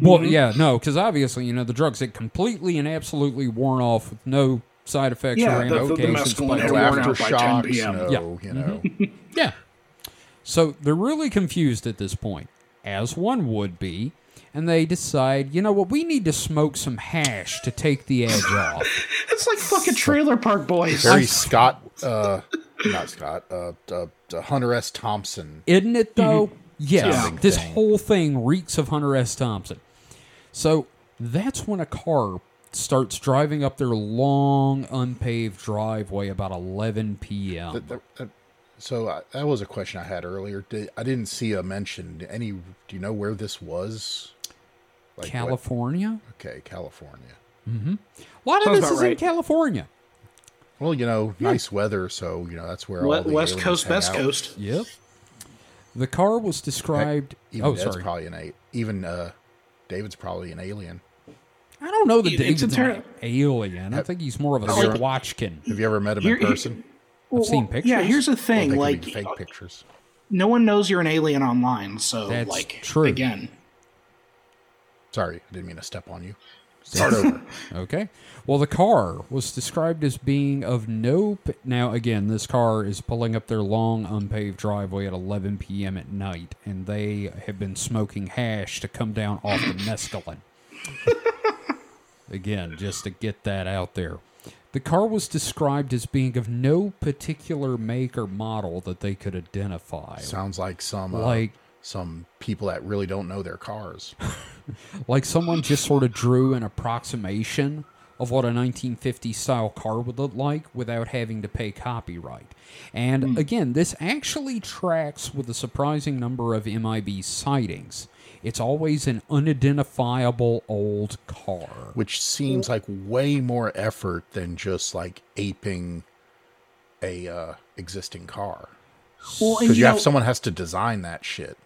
Well, yeah, no, because obviously, you know, the drugs had completely and absolutely worn off with no side effects Yeah, or the- the- the ramifications. mescaline by No worn out by 10 aftershocks, no, Yeah. you know. Yeah. So they're really confused at this point, as one would be, and they decide, you know what, we need to smoke some hash to take the edge off. It's like fucking Trailer Park Boys. Very Scott, uh, not Scott, uh, uh, uh, Hunter S. Thompson. Isn't it though? Yes. Sounding This thing. whole thing reeks of Hunter S. Thompson. So that's when a car starts driving up their long unpaved driveway about 11 p.m. That- that- that- so uh, that was a question I had earlier. Did, I didn't see a mention. Any? Do you know where this was? Like what- California? okay, California. A lot of this about is in. California. Well, you know, nice weather, so you know that's where all the West Coast, hang Best out. Coast. Yep. The car was described. Even oh, that's sorry. probably an a even uh, David's probably an alien. I don't know that It's David's an entire- alien. I think he's more of a Have you- Swatchkin. Have you ever met him in person? I've seen pictures. Yeah, here's the thing. they could like, be fake pictures. no one knows you're an alien online. So, That's like, true. again, Sorry, I didn't mean to step on you. Start over. Okay. Well, the car was described as being of no. P- now, again, this car is pulling up their long, unpaved driveway at 11 p.m. at night, and they have been smoking hash to come down off the mescaline. again, just to get that out there. The car was described as being of no particular make or model that they could identify. Sounds like some uh, Like- some people that really don't know their cars. like someone just sort of drew an approximation of what a 1950 style car would look like without having to pay copyright. And again, this actually tracks with a surprising number of MIB sightings. It's always an unidentifiable old car. which seems like way more effort than just like aping a uh, existing car well, and because you, you have someone has to design that shit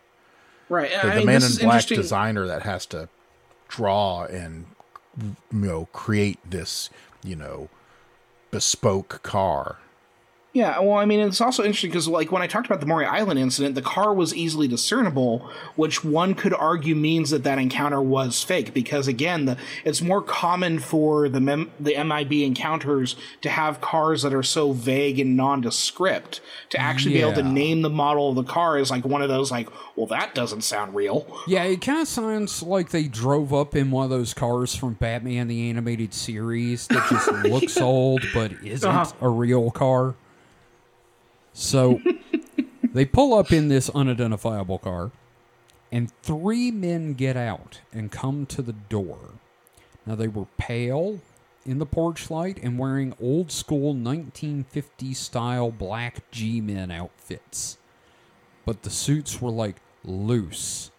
right? the, I mean, man in black designer that has to draw and you know create this you know bespoke car Yeah, well, I mean, it's also interesting because, like, when I talked about the Maury Island incident, the car was easily discernible, which one could argue means that that encounter was fake. Because again, the it's more common for the mem- the MIB encounters to have cars that are so vague and nondescript. To actually be able to name the model of the car is like one of those, like, well, that doesn't sound real. Yeah, it kind of sounds like they drove up in one of those cars from Batman the Animated Series that just looks old but isn't Uh-huh. a real car. So they pull up in this unidentifiable car, and three men get out and come to the door. Now, they were pale in the porch light and wearing old school 1950 style black G Men outfits. But the suits were like loose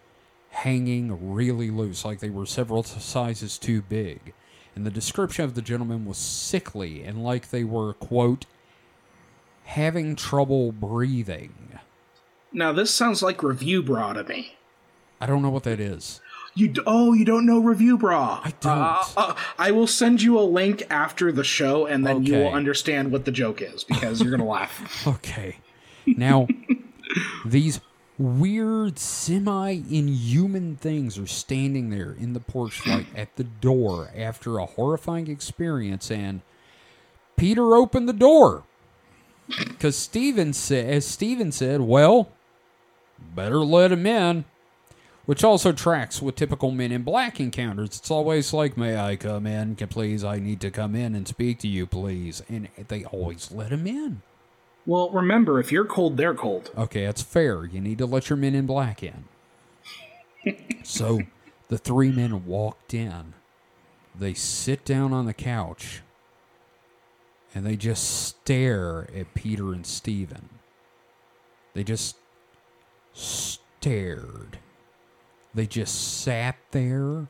hanging really loose, like they were several sizes too big. And the description of the gentleman was sickly and like they were, quote, having trouble breathing. Now, this sounds like Review Brah to me. I don't know what that is. You d- oh, you don't know Review Brah? I don't. Uh, uh, I will send you a link after the show, and then you will understand what the joke is because you're gonna laugh. Okay. Now, these weird, semi inhuman things are standing there in the porch light at the door after a horrifying experience, and Peter opened the door. Because Steven said, as Steven said, well, better let him in. Which also tracks with typical Men in Black encounters. It's always like, may I come in? Can please, I need to come in and speak to you, please. And they always let him in. Well, remember, if you're cold, they're cold. Okay, that's fair. You need to let your men in black in. so the three men walked in. They sit down on the couch and they just stare at Peter and Stephen. They just stared. They just sat there,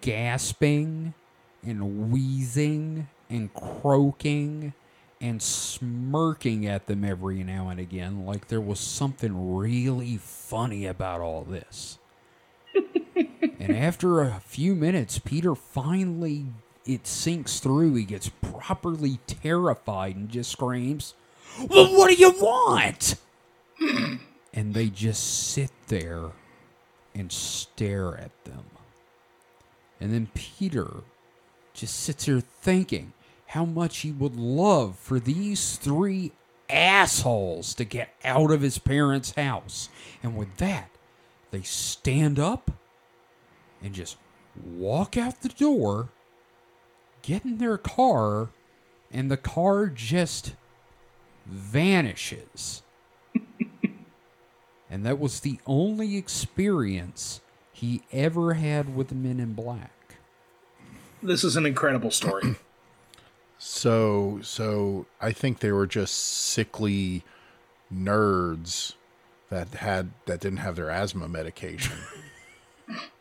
gasping and wheezing and croaking and smirking at them every now and again like there was something really funny about all this. and after a few minutes, Peter finally it sinks through. He gets properly terrified and just screams, Well, what do you want? and they just sit there and stare at them. And then Peter just sits here thinking how much he would love for these three assholes to get out of his parents' house. And with that, they stand up and just walk out the door, get in their car, and the car just vanishes. and that was the only experience he ever had with Men in Black. This is an incredible story. So, so I think they were just sickly nerds that had that didn't have their asthma medication.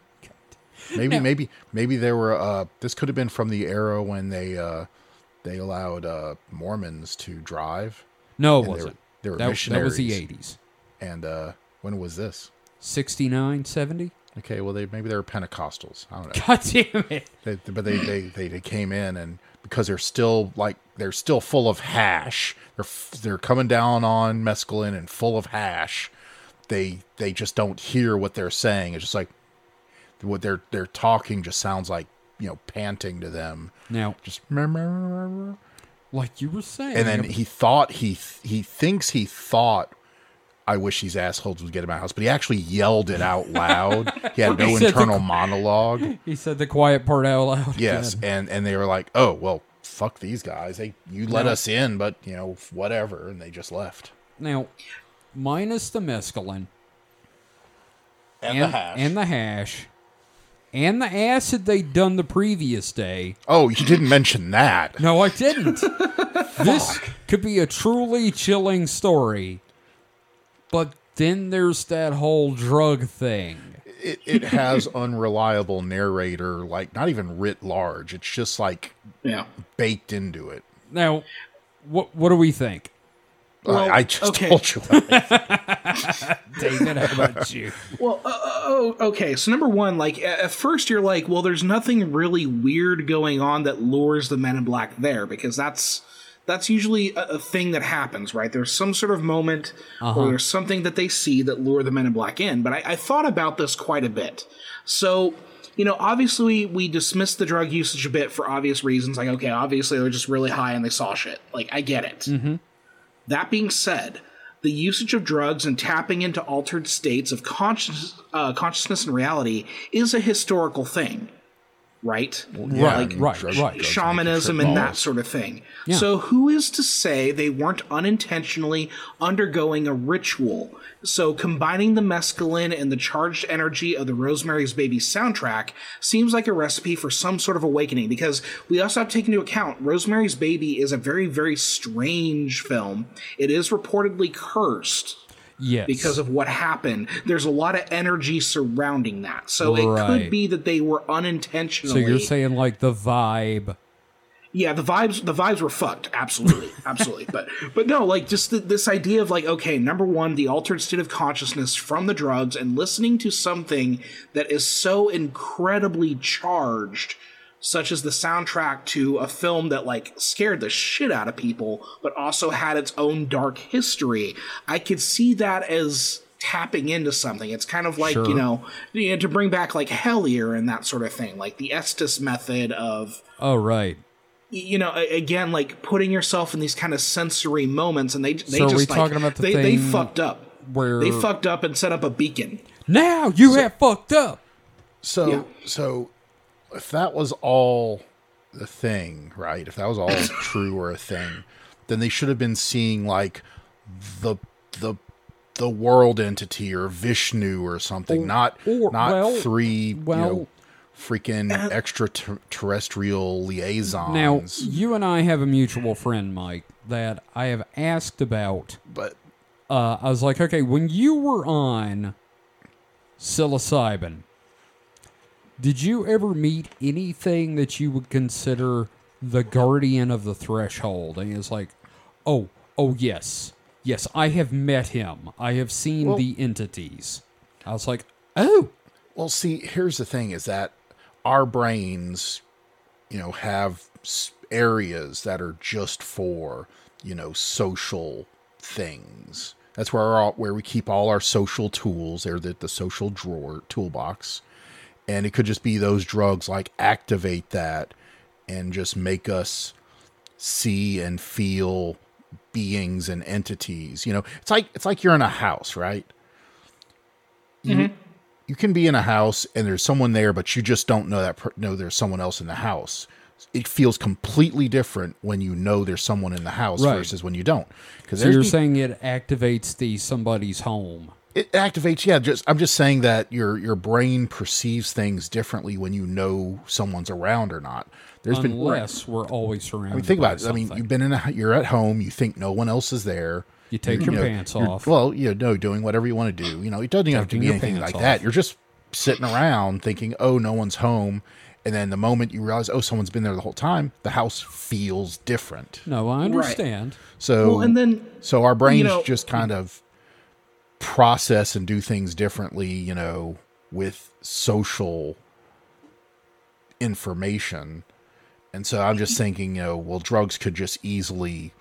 maybe, maybe, maybe they were. Uh, this could have been from the era when they uh, they allowed uh, Mormons to drive, No, it And they were- wasn't. they were that, that was the 80s. and uh, when was this? 69, 70? Okay, well, they maybe they were Pentecostals. I don't know. God damn it. They, but they, they, they, they came in and because they're still like they're still full of hash. They're they're coming down on mescaline and full of hash. They they just don't hear what they're saying. It's just like what they're they're talking just sounds like you know panting to them. Now, Just like you were saying, and then he thought he he thinks he thought. I wish these assholes would get in my house, but he actually yelled it out loud. He had no He said the- internal monologue. he said the quiet part out loud. Yes, again. and and they were like, "Oh, well, fuck these guys. They you let No. us in, but you know whatever," and they just left. Now, minus the mescaline And, and, the hash. and the hash and the acid they'd done the previous day. oh, you didn't mention that. No, I didn't. this could be a truly chilling story. But then there's that whole drug thing. It it has unreliable narrator, like not even writ large. It's just like yeah. baked into it. Now, what what do we think? Well, I, I just okay. told you. David, how about you? Well, uh, uh, oh, okay. So number one, like at first you're like, well, there's nothing really weird going on that lures the Men in Black there because that's that's usually a, a thing that happens, right? There's some sort of moment or uh-huh. there's something that they see that lure the Men in Black in. But I, I thought about this quite a bit. So. You know, obviously, we dismissed the drug usage a bit for obvious reasons. Like, okay, obviously they're just really high and they saw shit. Like, I get it. Mm-hmm. That being said, the usage of drugs and tapping into altered states of conscious, uh, consciousness and reality is a historical thing, right? Yeah, Right, right, drugs- right. drugs make you Shamanism and that sort of thing. Yeah. So, who is to say they weren't unintentionally undergoing a ritual? So, combining the mescaline and the charged energy of the Rosemary's Baby soundtrack seems like a recipe for some sort of awakening because we also have to take into account Rosemary's Baby is a very, very strange film. It is reportedly cursed Yes. because of what happened. There's a lot of energy surrounding that. So it could be that they were unintentionally. so you're saying like the vibe. yeah, the vibes the vibes were fucked. Absolutely, absolutely. But but no, like just th- this idea of like okay, number one, the altered state of consciousness from the drugs and listening to something that is so incredibly charged. Such as the soundtrack to a film that like scared the shit out of people, but also had its own dark history. I could see that as tapping into something. It's kind of like, Sure. you know, you know, to bring back like Hellier and that sort of thing, like the Estes method of Oh right. you know, again, like putting yourself in these kind of sensory moments, and they they So just like, talking about the they they fucked up. where- they fucked up and set up a beacon. Now you have fucked up. So Yeah. so if that was all the thing, right? If that was all true or a thing, then they should have been seeing like the the the world entity or Vishnu or something, Or- not or- not well- three well- you know freaking extraterrestrial liaisons. Now you and I have a mutual friend, Mike, that I have asked about but uh, I was like, okay, when you were on psilocybin, did you ever meet anything that you would consider the guardian of the threshold? And was like, oh, oh, yes. Yes, I have met him. I have seen Well- the entities. I was like, oh, Well, see, here's the thing: is that our brains, you know, have areas that are just for you know social things. That's where our, where we keep all our social tools. They're the, the social drawer toolbox, and it could just be those drugs like activate that and just make us see and feel beings and entities. You know, it's like it's like you're in a house, right? You mm-hmm. you can be in a house and there's someone there, but you just don't know that per- know there's someone else in the house. It feels completely different when you know there's someone in the house Right. versus when you don't. Because so you're saying it activates the somebody's home. It activates. Yeah, just I'm just saying that your your brain perceives things differently when you know someone's around or not. There's been Unless we're always surrounded. I mean, think by about it. I mean, you've been in a you're at home. You think no one else is there. You take You your know, pants off. Well, you know, doing whatever you want to do. You know, it doesn't have to be anything like off. that. You're just sitting around thinking, "Oh, no one's home," and then the moment you realize, "Oh, someone's been there the whole time," the house feels different. no, I understand. So, Well, and then so our brains know- just kind of process and do things differently. You know, with social information, and so I'm just thinking, you know, well, drugs could just easily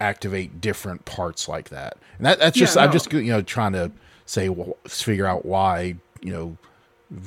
activate different parts like that. And that, that's just Yeah, I'm just you know trying to say well, figure out why you know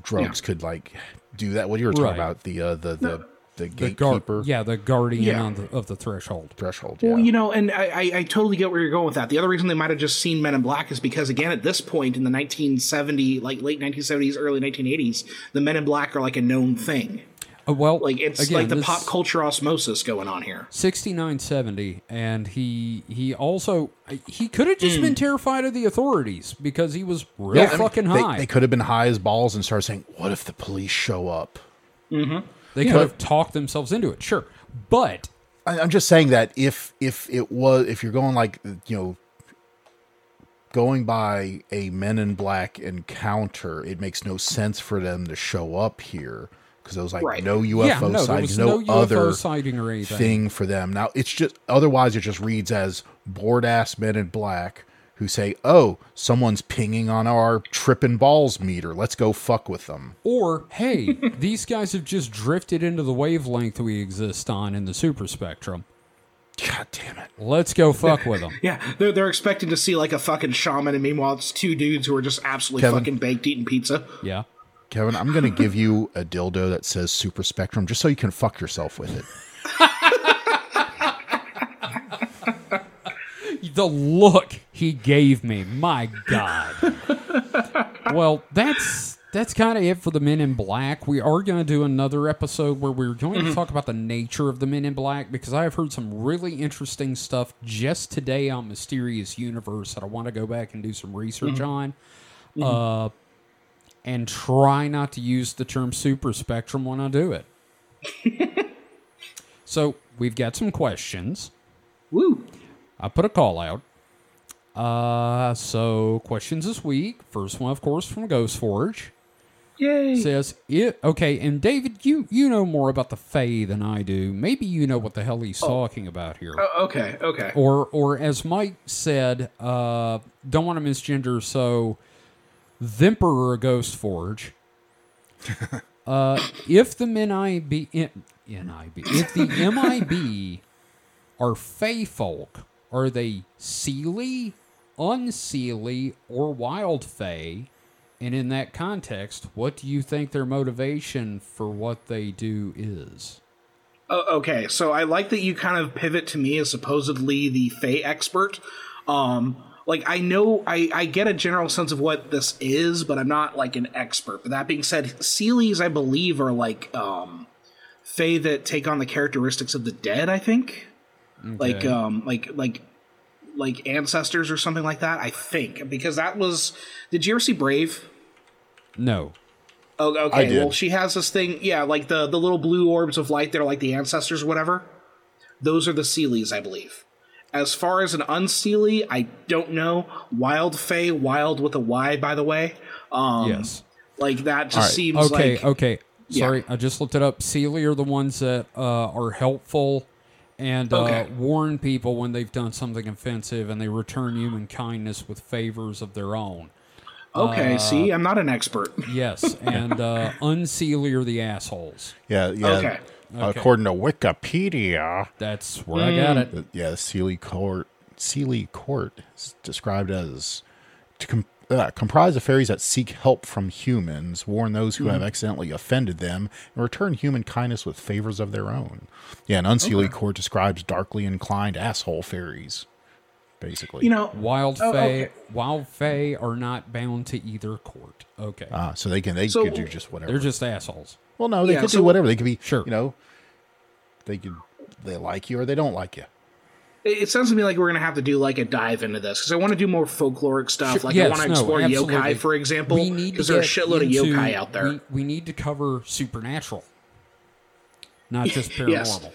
drugs could like do that. What you were talking Right. about the uh, the the the The guard, yeah, the guardian Yeah. on the, of the threshold. threshold. Well, you know, and I, I, I totally get where you're going with that. The other reason they might have just seen Men in Black is because, again, at this point in the 1970, like late 1970s, early 1980s, the Men in Black are like a known thing. Uh, well, Like it's again, like the pop culture osmosis going on here. 6970 and he he also he could have just been terrified of the authorities because he was real. Yeah, I mean, fucking they- high They, could have been high as balls and started saying, "What if the police show up?" They could have talked themselves into it sure but I, I'm just saying that if if it was if you're going like you know going by a Men in Black encounter, it makes no sense for them to show up here because there was like Right. no UFO yeah no there sighting, no, no, other sighting or anything thing for them. Now it's just otherwise it just reads as bored ass Men in Black who say, "Oh, someone's pinging on our tripping balls meter. Let's go fuck with them." or hey these guys have just drifted into the wavelength we exist on in the super spectrum God damn it! let's go fuck with them Yeah, they're, they're expecting to see like a fucking shaman, and meanwhile, it's two dudes who are just absolutely Kevin. fucking baked eating pizza. yeah Kevin, I'm going to give you a dildo that says Super Spectrum just so you can fuck yourself with it. the look he gave me my god. Well that's that's kind of it for the men in black. We are going to do another episode where we're going to mm-hmm. talk about the nature of the men in black because i have heard some really interesting stuff just today on mysterious universe that i want to go back and do some research mm-hmm. on mm-hmm. uh and try not to use the term super spectrum when i do it. So we've got some questions. Woo! I put a call out. Uh, so questions this week. First one, of course, from Ghost Forge Yay! says it. Okay, and David, you you know more about the Fae than I do. Maybe you know what the hell he's talking about here. Oh, okay, okay. Or or as Mike said, uh, don't want to misgender. So, Vimper Ghost Forge. uh, if the MIB, NIB, if the MIB are Fey folk, are they Seelie, Unseelie, or Wild Fey? And in that context, what do you think their motivation for what they do is? Oh, okay, so I like that you kind of pivot to me as supposedly the Fey expert. Um, like I know I, I get a general sense of what this is, but I'm not like an expert. But that being said, Seelies I believe are like um that take on the characteristics of the dead, I think. Like um like like like ancestors or something like that, I think. Because that was did you ever see Brave? No. Oh, I okay. did. Well, she has this thing. Yeah, like the the little blue orbs of light that are like the ancestors, or whatever. Those are the Seelies, I believe. As far as an unseelie, I don't know. Wild Fey, wild with a Y, by the way. Um, yes. Like that just All right. seems Okay, like okay. Yeah. Sorry, I just looked it up. Seelie are the ones that uh, are helpful and uh, warn people when they've done something offensive, and they return human kindness with favors of their own. okay. uh, see, I'm not an expert. Yes, and uh, unseelie are the assholes. Yeah, yeah. Okay. According to Wikipedia, That's where I got it. yeah, the Seelie Court, Seelie Court is described as to com- uh, comprise of fairies that seek help from humans, warn those who have accidentally offended them, and return human kindness with favors of their own. Yeah, an unseelie court describes darkly inclined asshole fairies, basically. You know, Wild Oh, Fae, okay. Wild Fae are not bound to either court. Okay, Ah, so they can they So- could do just whatever. they're just assholes. well, no, they Yeah, could so- do whatever. They could be Sure. You know, they could they like you or they don't like you. It sounds to me like we're gonna have to do like a dive into this because I want to do more folkloric stuff. Like I want to no, explore absolutely. yokai, for example, We because there are a shitload into- of yokai out there. We, we need to cover supernatural, not just paranormal.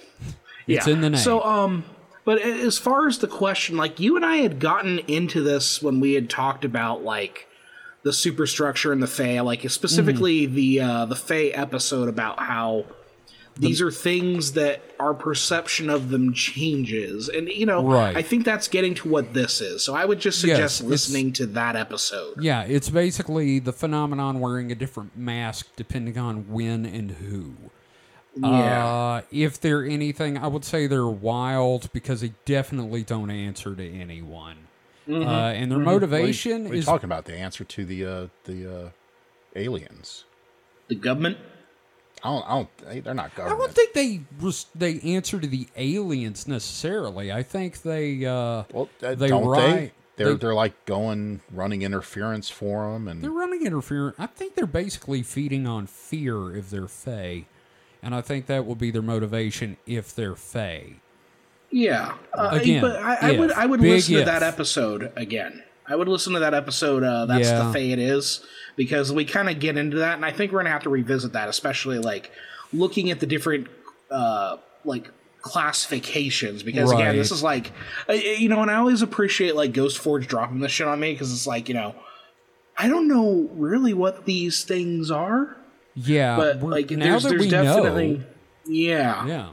Yes. It's in the name. So, um, but as far as the question, like you and I had gotten into this when we had talked about like the superstructure and the Fae, like specifically Mm-hmm. the uh, the Fae episode about how these are things that our perception of them changes, and you know, Right. I think that's getting to what this is. So I would just suggest it's- listening to that episode. yeah, it's basically the phenomenon wearing a different mask depending on when and who. Yeah. Uh, if they're anything, I would say they're wild because they definitely don't answer to anyone. Mm-hmm. Uh, and their What are you- motivation what are you is talking about the answer to the uh, the uh, aliens. the government. I don't. I don't. They, they're not government. I don't think they res- they answer to the aliens necessarily. I think they uh, well, uh, they don't ri- they? They're they- they, are like going running interference for them, and they're running interference. I think they're basically feeding on fear if they're fey, and I think that will be their motivation if they're fey. Yeah. Uh, Again, but I, I if. would I would Big listen if. to that episode again. I would listen to that episode. Uh, that's Yeah. the Fae it is because we kind of get into that, and I think we're gonna have to revisit that, especially like looking at the different uh, like classifications. Because again, this is like you know, and I always appreciate like Ghost Forge dropping this shit on me because it's like you know, I don't know really what these things are, Yeah, but like now there's that there's we definitely know, yeah. yeah.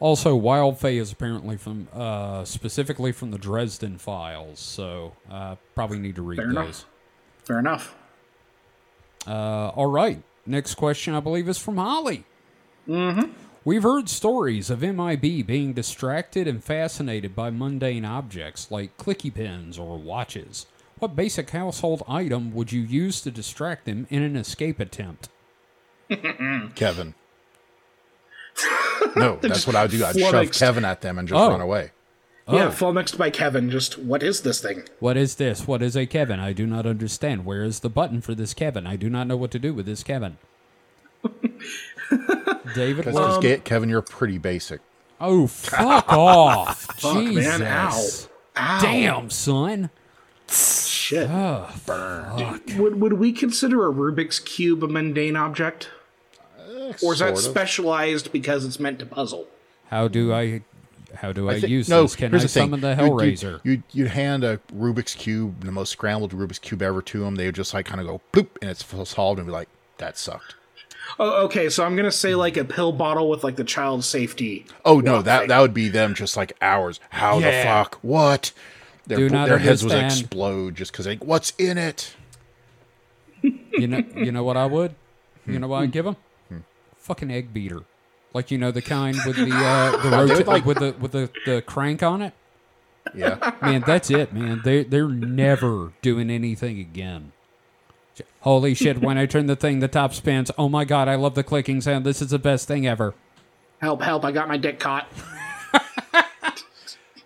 Also, Wild Fae is apparently from uh, specifically from the Dresden Files, so uh, probably need to read Fair those. enough. Fair enough. Uh, all right. Next question, I believe, is from Holly. Mm-hmm. We've heard stories of MIB being distracted and fascinated by mundane objects like clicky pens or watches. What basic household item would you use to distract them in an escape attempt? Kevin. No, that's what I would do. I'd shove. Kevin at them and just Oh. run away. Oh. Yeah, flummoxed by Kevin. Just what is this thing? What is this? What is a Kevin? I do not understand. Where is the button for this Kevin? I do not know what to do with this Kevin. David, Because what- Ke- Kevin, you're pretty basic. oh fuck off! Fuck, Jesus, man. Ow. Ow. damn son. Shit. Oh, fuck. Would, would we consider a Rubik's Cube a mundane object? Or is that Sort of. specialized because it's meant to puzzle? How do I? How do I, I think- use no, this? Can I here's the thing. summon the You'd- you'd- Hellraiser? You'd, you'd hand a Rubik's Cube, the most scrambled Rubik's Cube ever to them. They would just like kind of go bloop, and it's solved, and be like, that sucked. Oh, okay, so I'm gonna say like a pill bottle with like the child safety. Oh no, that thing. that would be them just like hours. How the fuck? What? Their, Do not their heads would explode just because like, what's in it? you know, you know what I would? You know what I'd give him? Fucking egg beater, like you know the kind with the uh, the rota- like- with the with the, the crank on it. Yeah. Man, that's it, man. They they're never doing anything again. Holy shit! When I turn the thing, the top spins. Oh my god! I love the clicking sound. This is the best thing ever. Help! Help! I got my dick caught.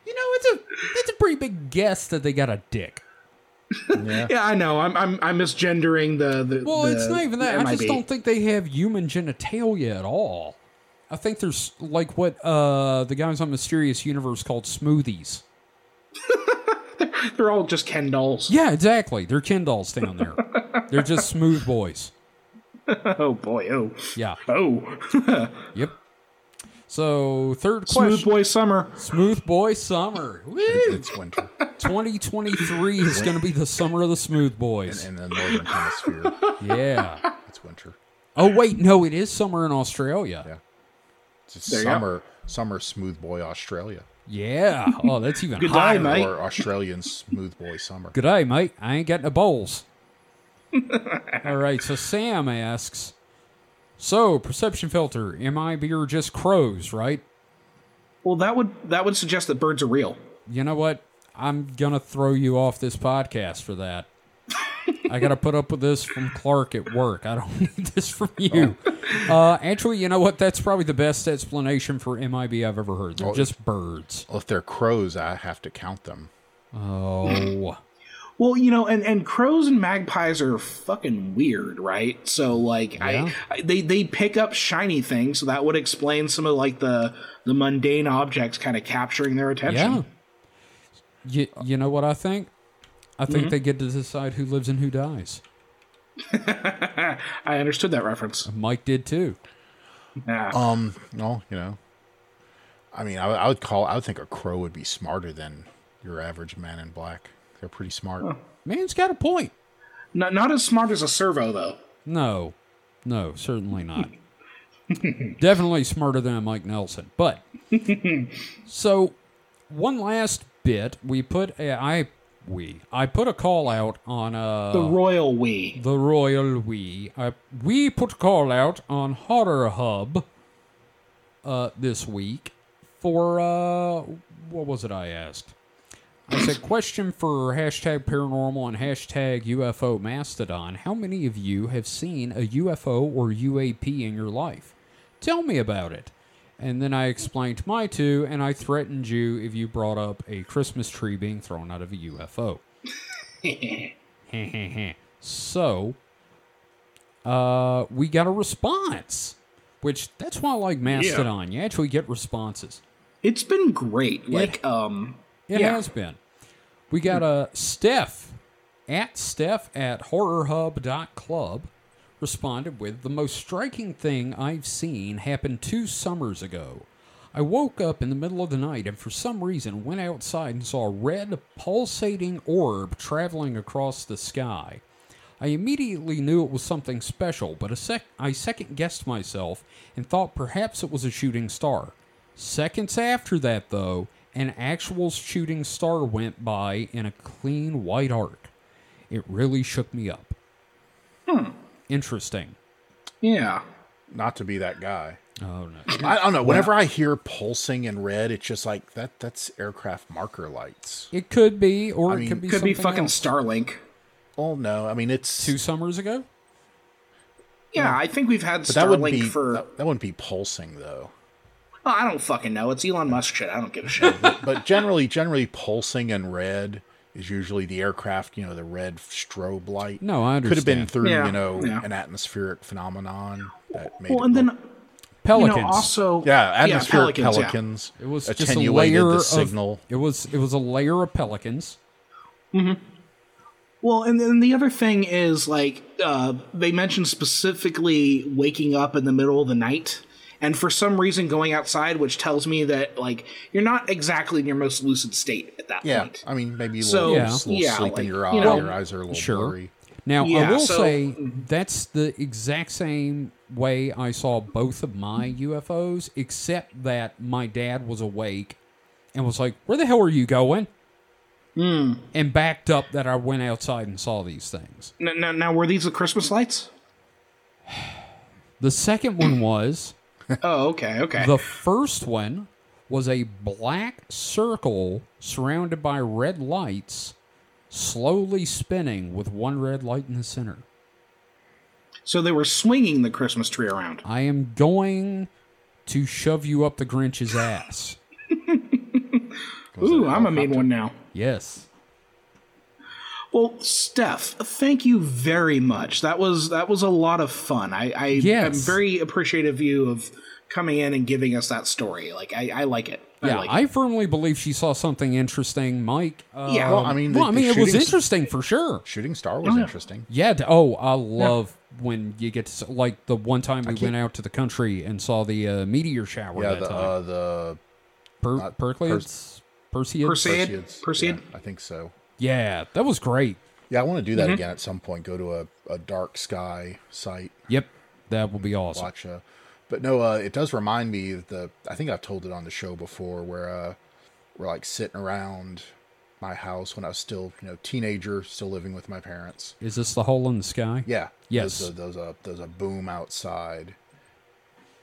You know, it's a it's a pretty big guess that they got a dick. Yeah. Yeah, I know. I'm I'm, I'm misgendering the the. Well, the- it's not even that. I just don't think they have human genitalia at all. I think there's like what uh the guys on Mysterious Universe called smoothies. They're all just Ken dolls. Yeah, exactly. They're Ken dolls down there. They're just smooth boys. Oh boy. Oh. Yeah. Oh. Yep. So third question. Smooth boy summer. Smooth boy summer. Woo! It's winter 2023 is going to be the summer of the smooth boys. in the northern hemisphere. Yeah. It's winter. Oh wait, no, it is summer in Australia. Yeah. It's There you go. summer, summer smooth boy Australia, Yeah. Oh, that's even Good higher. day, mate. or Australian smooth boy summer. Good day, mate. I ain't getting the bowls. All right, so Sam asks, so perception filter, MIB are just crows, right? Well, that would that would suggest that birds are real. You know what? I'm gonna throw you off this podcast for that. I gotta put up with this from Clark at work. I don't need this from you. Uh, actually, you know what? That's probably the best explanation for MIB I've ever heard. They're Oh, just birds. Well, if they're crows, I have to count them. Oh, Well, you know, and, and crows and magpies are fucking weird, right? So like Yeah. I, I they they pick up shiny things, so that would explain some of like the the mundane objects kind of capturing their attention. yeah. You, you know what I think? I think they get to decide who lives and who dies. I understood that reference. Mike did too. Yeah. Um, well, you know, I mean, I, I would call, I would think a crow would be smarter than your average man in black. They're pretty smart. Man's got a point. not not as smart as a servo though. No, no, certainly not. Definitely smarter than Mike Nelson. But so one last bit, we put a, I we I put a call out on uh The royal we. the Royal We. I, we put a call out on Horror Hub uh, this week for uh, what was it I asked? I said question for hashtag paranormal and hashtag UFO Mastodon. How many of you have seen a UFO or UAP in your life? Tell me about it. And then I explained my two, and I threatened you if you brought up a Christmas tree being thrown out of a UFO. so, uh, we got a response, which that's why I like Mastodon. You actually get responses. It's been great. Like um It Yeah. has been. We got a Steph at Steph at horrorhub.club responded with the most striking thing I've seen happened two summers ago. I woke up in the middle of the night and for some reason went outside and saw a red pulsating orb traveling across the sky. I immediately knew it was something special, but a sec- I second guessed myself and thought perhaps it was a shooting star. Seconds after that, though, an actual shooting star went by in a clean white arc. It really shook me up. Hmm. Interesting. yeah. Not to be that guy. Oh no. I don't know. Whenever I hear pulsing in red, it's just like that. That's aircraft marker lights. It could be, or I it mean- could be Could be fucking else. Starlink. Oh no, I mean it's. Two summers ago. Yeah, I think we've had but that Starlink be. for That, that wouldn't be pulsing though. Oh, I don't fucking know. It's Elon Musk shit. I don't give a shit. But generally, generally pulsing in red is usually the aircraft. You know, the red strobe light. No, I understand. Could have been through Yeah, you know yeah. an atmospheric phenomenon that made. well, it and then Pelicans. you know also yeah, atmospheric pelicans, yeah. pelicans. it was just a attenuated layer the of signal. It was it was a layer of pelicans. Well, and then the other thing is like uh, they mentioned specifically waking up in the middle of the night, and for some reason going outside, which tells me that like you're not exactly in your most lucid state at that Yeah, point. I mean maybe a So, little, Yeah. little yeah, sleep like, in your you know- your eyes are a little Sure. blurry. Now I will so- say mm-hmm. that's the exact same way I saw both of my UFOs, except that my dad was awake and was like, "Where the hell are you going?" Hmm. And backed up that I went outside and saw these things. Now, now, now, were these the Christmas lights? The second one was Oh, okay, okay. the first one was a black circle surrounded by red lights, slowly spinning with one red light in the center. so they were swinging the Christmas tree around. I am going to shove you up the Grinch's ass. Ooh, I'm a mean one now. Yes. Well, Steph, thank you very much. That was that was a lot of fun. I, I Yes. am very appreciative of you of coming in and giving us that story. Like I, I like it. I Yeah, like I it. firmly believe she saw something interesting, Mike. Uh, Yeah. Well, I mean, well, I mean, it was interesting for sure. Shooting star was Oh, yeah. interesting. Yeah. Oh, I love when you get to like the one time we went out to the country and saw the uh, meteor shower. Yeah, that the time. uh, the per- not Percleids, Perseid. Perseid. Perseids. Yeah, I think so. Yeah, that was great. Yeah, I want to do Mm-hmm. that again at some point. Go to a, a dark sky site, Yep, that will be awesome. watch. Uh, but no, uh, it does remind me of the. I think I've told it on the show before, where uh, we're like sitting around my house when I was still, you know, teenager, still living with my parents. Is this the hole in the sky? Yeah. Yes. There's a, there's a there's a boom outside.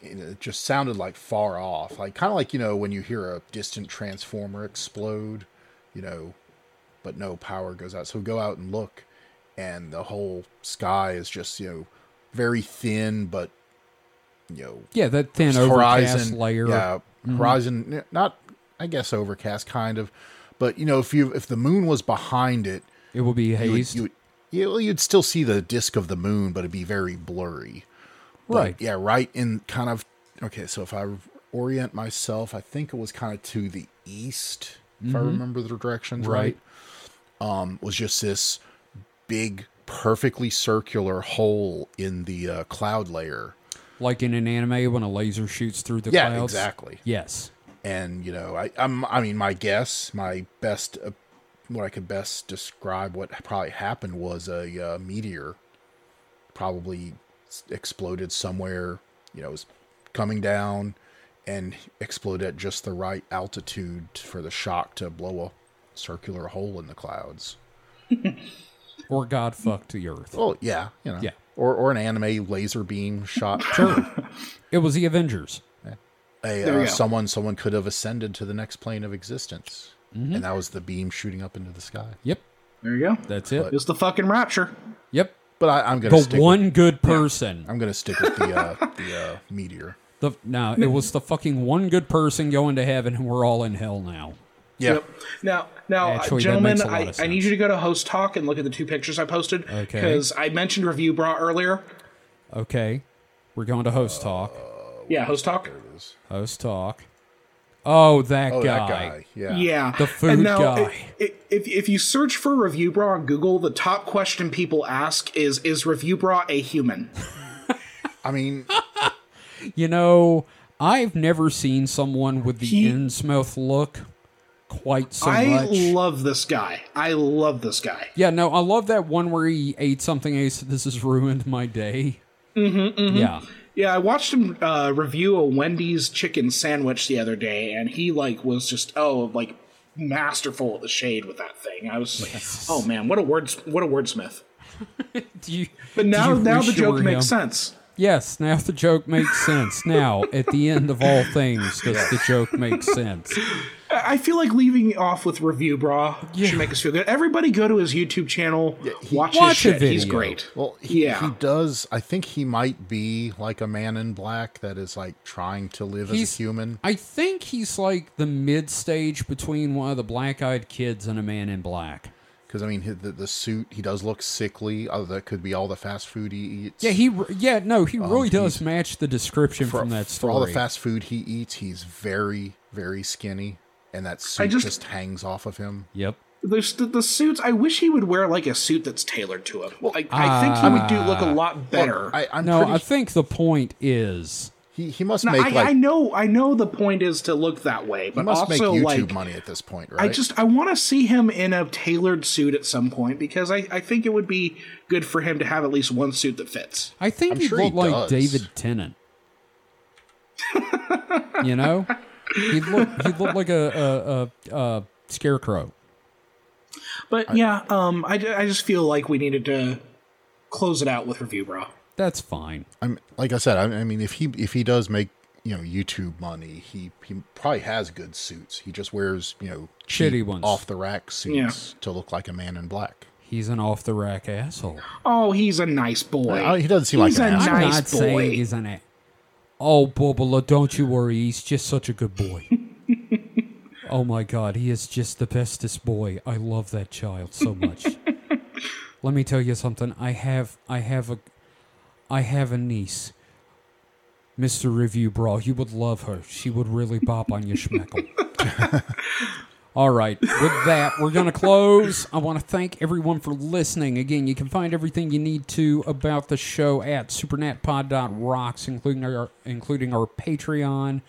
And it just sounded like far off, like kind of like you know when you hear a distant transformer explode, you know, but no power goes out. So go out and look, and the whole sky is just you know very thin, but you know Yeah, that thin overcast horizon layer. Yeah, mm-hmm. horizon not I guess overcast kind of, but you know if you if the moon was behind it, It will be you would, you would, you'd still see the disk of the moon, but it'd be very blurry. But, Right. Yeah. Right. In kind of okay. So if I orient myself, I think it was kind of to the east, if I mm-hmm. remember the directions right. Right. Um, was just this big, perfectly circular hole in the uh, cloud layer. like in an anime when a laser shoots through the Yeah, clouds. exactly. Yes. and you know I I'm, I mean my guess my best uh, what I could best describe what probably happened was a uh, meteor probably exploded somewhere you know it was coming down and exploded at just the right altitude for the shock to blow a circular hole in the clouds Or God fucked the Earth. oh yeah you know Yeah. or or an anime laser beam shot It was the Avengers. a, uh, someone someone could have ascended to the next plane of existence and that was the beam shooting up into the sky Yep. There you go. That's it. It's the fucking rapture. Yep. But I, I'm gonna The stick. one good person. I'm gonna stick with the uh, the uh, meteor. The no, it was the fucking one good person going to heaven, and we're all in hell now. Yeah, Yep. Now, now, uh, Actually, that gentlemen, makes a lot I, I need you to go to Host Talk and look at the two pictures I posted. Okay. Because I mentioned Review Brah earlier. Okay, we're going to host talk. Yeah, Host Talk. Host talk. Oh, that Oh, guy. that guy. Yeah. Yeah. The food and now, guy. i- i- If, if you search for Review Brah on Google, the top question people ask is Is Review Brah a human? I mean, You know, I've never seen someone with the He- Innsmouth look quite so I much. love this guy. I love this guy. yeah, no, I love that one where he ate something. And he said, "This has ruined my day." Mm-hmm, Yeah, Yeah, I watched him uh, review a Wendy's chicken sandwich the other day, and he like was just oh like masterful at the shade with that thing. I was like oh man, what a words what a wordsmith. do you? But now now the joke makes him? sense. Yes, now the joke makes sense. Now, at the end of all things, does the joke make sense? I I feel like leaving off with Review Brah should make us feel good. Everybody go to his YouTube channel, watch, Watch his shit. He's great. well, he, Yeah. he does. I think he might be like a man in black that is like trying to live He's- as a human. I think he's like the mid stage between one of the black eyed kids and a man in black. Because I mean, the, the suit he does look sickly. Oh, that could be all the fast food he eats. Yeah, he. Yeah, no, he um, really does match the description for, from that for story. all the fast food he eats, he's very very skinny, and that suit just- just, hangs off of him. Yep. There's the, the suits. I wish he would wear like a suit that's tailored to him. I, I think he would do look a ah. lot better. I, I'm No, pretty. I think the point is he he must No, make I, like I know, I know the point is to look that way, he but must make also YouTube like money at this point, right? I just I want to see him in a tailored suit at some point because I, I think it would be good for him to have at least one suit that fits. I think I'm he'd sure look he like. David Tennant. you know, he'd look he'd look like a a, a, a scarecrow. But yeah, um, I, I just feel like we needed to close it out with review, bro. That's fine. I'm like I said. I, I mean, if he if he does make you know YouTube money, he he probably has good suits. He just wears you know Shitty ones. off the rack suits to look like a man in black. He's an off the rack asshole. Oh, he's a nice boy. Uh, he doesn't seem like He's an a asshole. I'm nice not boy. saying he's an a- Oh, Bubba, don't you worry. He's just such a good boy. oh my God, he is just the bestest boy. I love that child so much. Let me tell you something. I have, I have a, I have a niece. Mr. Review Brah, you would love her. She would really bop on your schmeckle. All right. With that, we're going to close. I want to thank everyone for listening. Again, you can find everything you need to about the show at supernatpod.rocks, including our including our Patreon,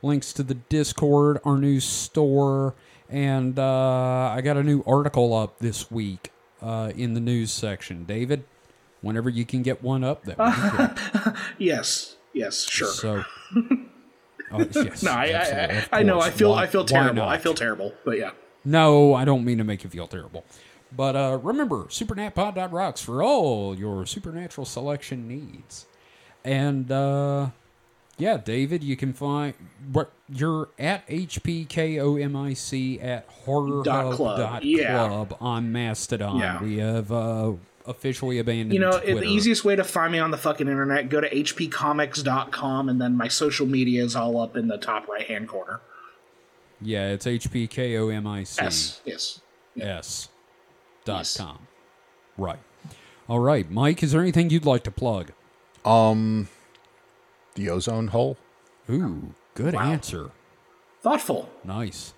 links to the Discord, our new store, and uh, I got a new article up this week uh, in the news section. David, whenever you can get one up, that would be great. Yes, yes, sure. So. Oh, yes, no, I, I, I know. I feel Why- I feel terrible. I feel terrible. But yeah. No, I don't mean to make you feel terrible. But uh, remember, supernatpod.rocks for all your supernatural selection needs. And uh, yeah, David, you can find what you're at HPKOMIC at horrorhub Dot club, dot yeah. club on Mastodon. Yeah. We have uh, officially abandoned You know, Twitter. the easiest way to find me on the fucking internet, go to hpkomics.com and then my social media is all up in the top right hand corner. Yeah, it's HPKOMIC. Yes, yes. S dot Yes. com. Right. All right, Mike. Is there anything you'd like to plug? Um, the ozone hole. Ooh, good answer. Thoughtful. Nice.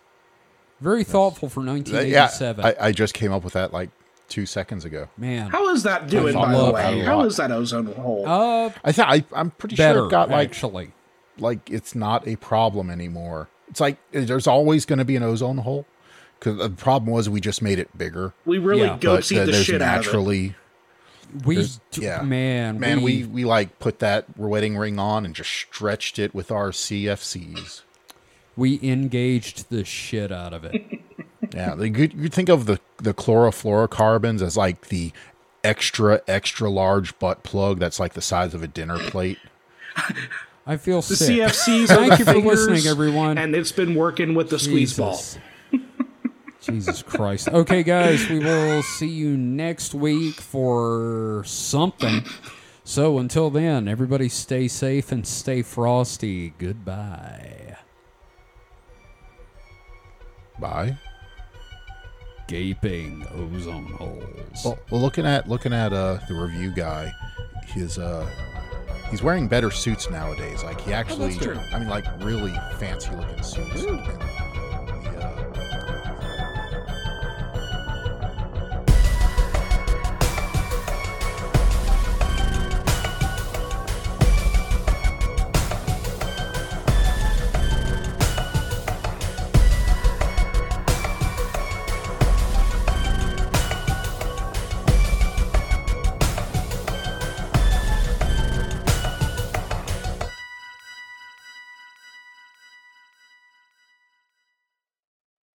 Very thoughtful for Uh, Yeah, 1987. I, I just came up with that like two seconds ago. Man. How is that doing, thought by the way? that a How lot. is that ozone hole? uh, I think I I'm pretty better, sure it got like actually. like it's not a problem anymore. It's like there's always going to be an ozone hole because the problem was we just made it bigger. we really yeah, But goatsied uh, the there's shit out of it. naturally, We, there's- yeah. man, man, we we like put that wedding ring on and just stretched it with our CFCs. we engaged the shit out of it. Yeah, like you you think of the the chlorofluorocarbons as like the extra extra large butt plug that's like the size of a dinner plate. I feel The sick. CFCs Thank you for listening, everyone. And it's been working with the squeeze ball. Jesus. Jesus Christ. Okay, guys, we will see you next week for something. So until then, everybody stay safe and stay frosty. Goodbye. Bye. Gaping ozone holes. Well, well, looking at looking at uh the review guy, his uh he's wearing better suits nowadays. Like he actually, true. I mean, like really fancy looking suits. And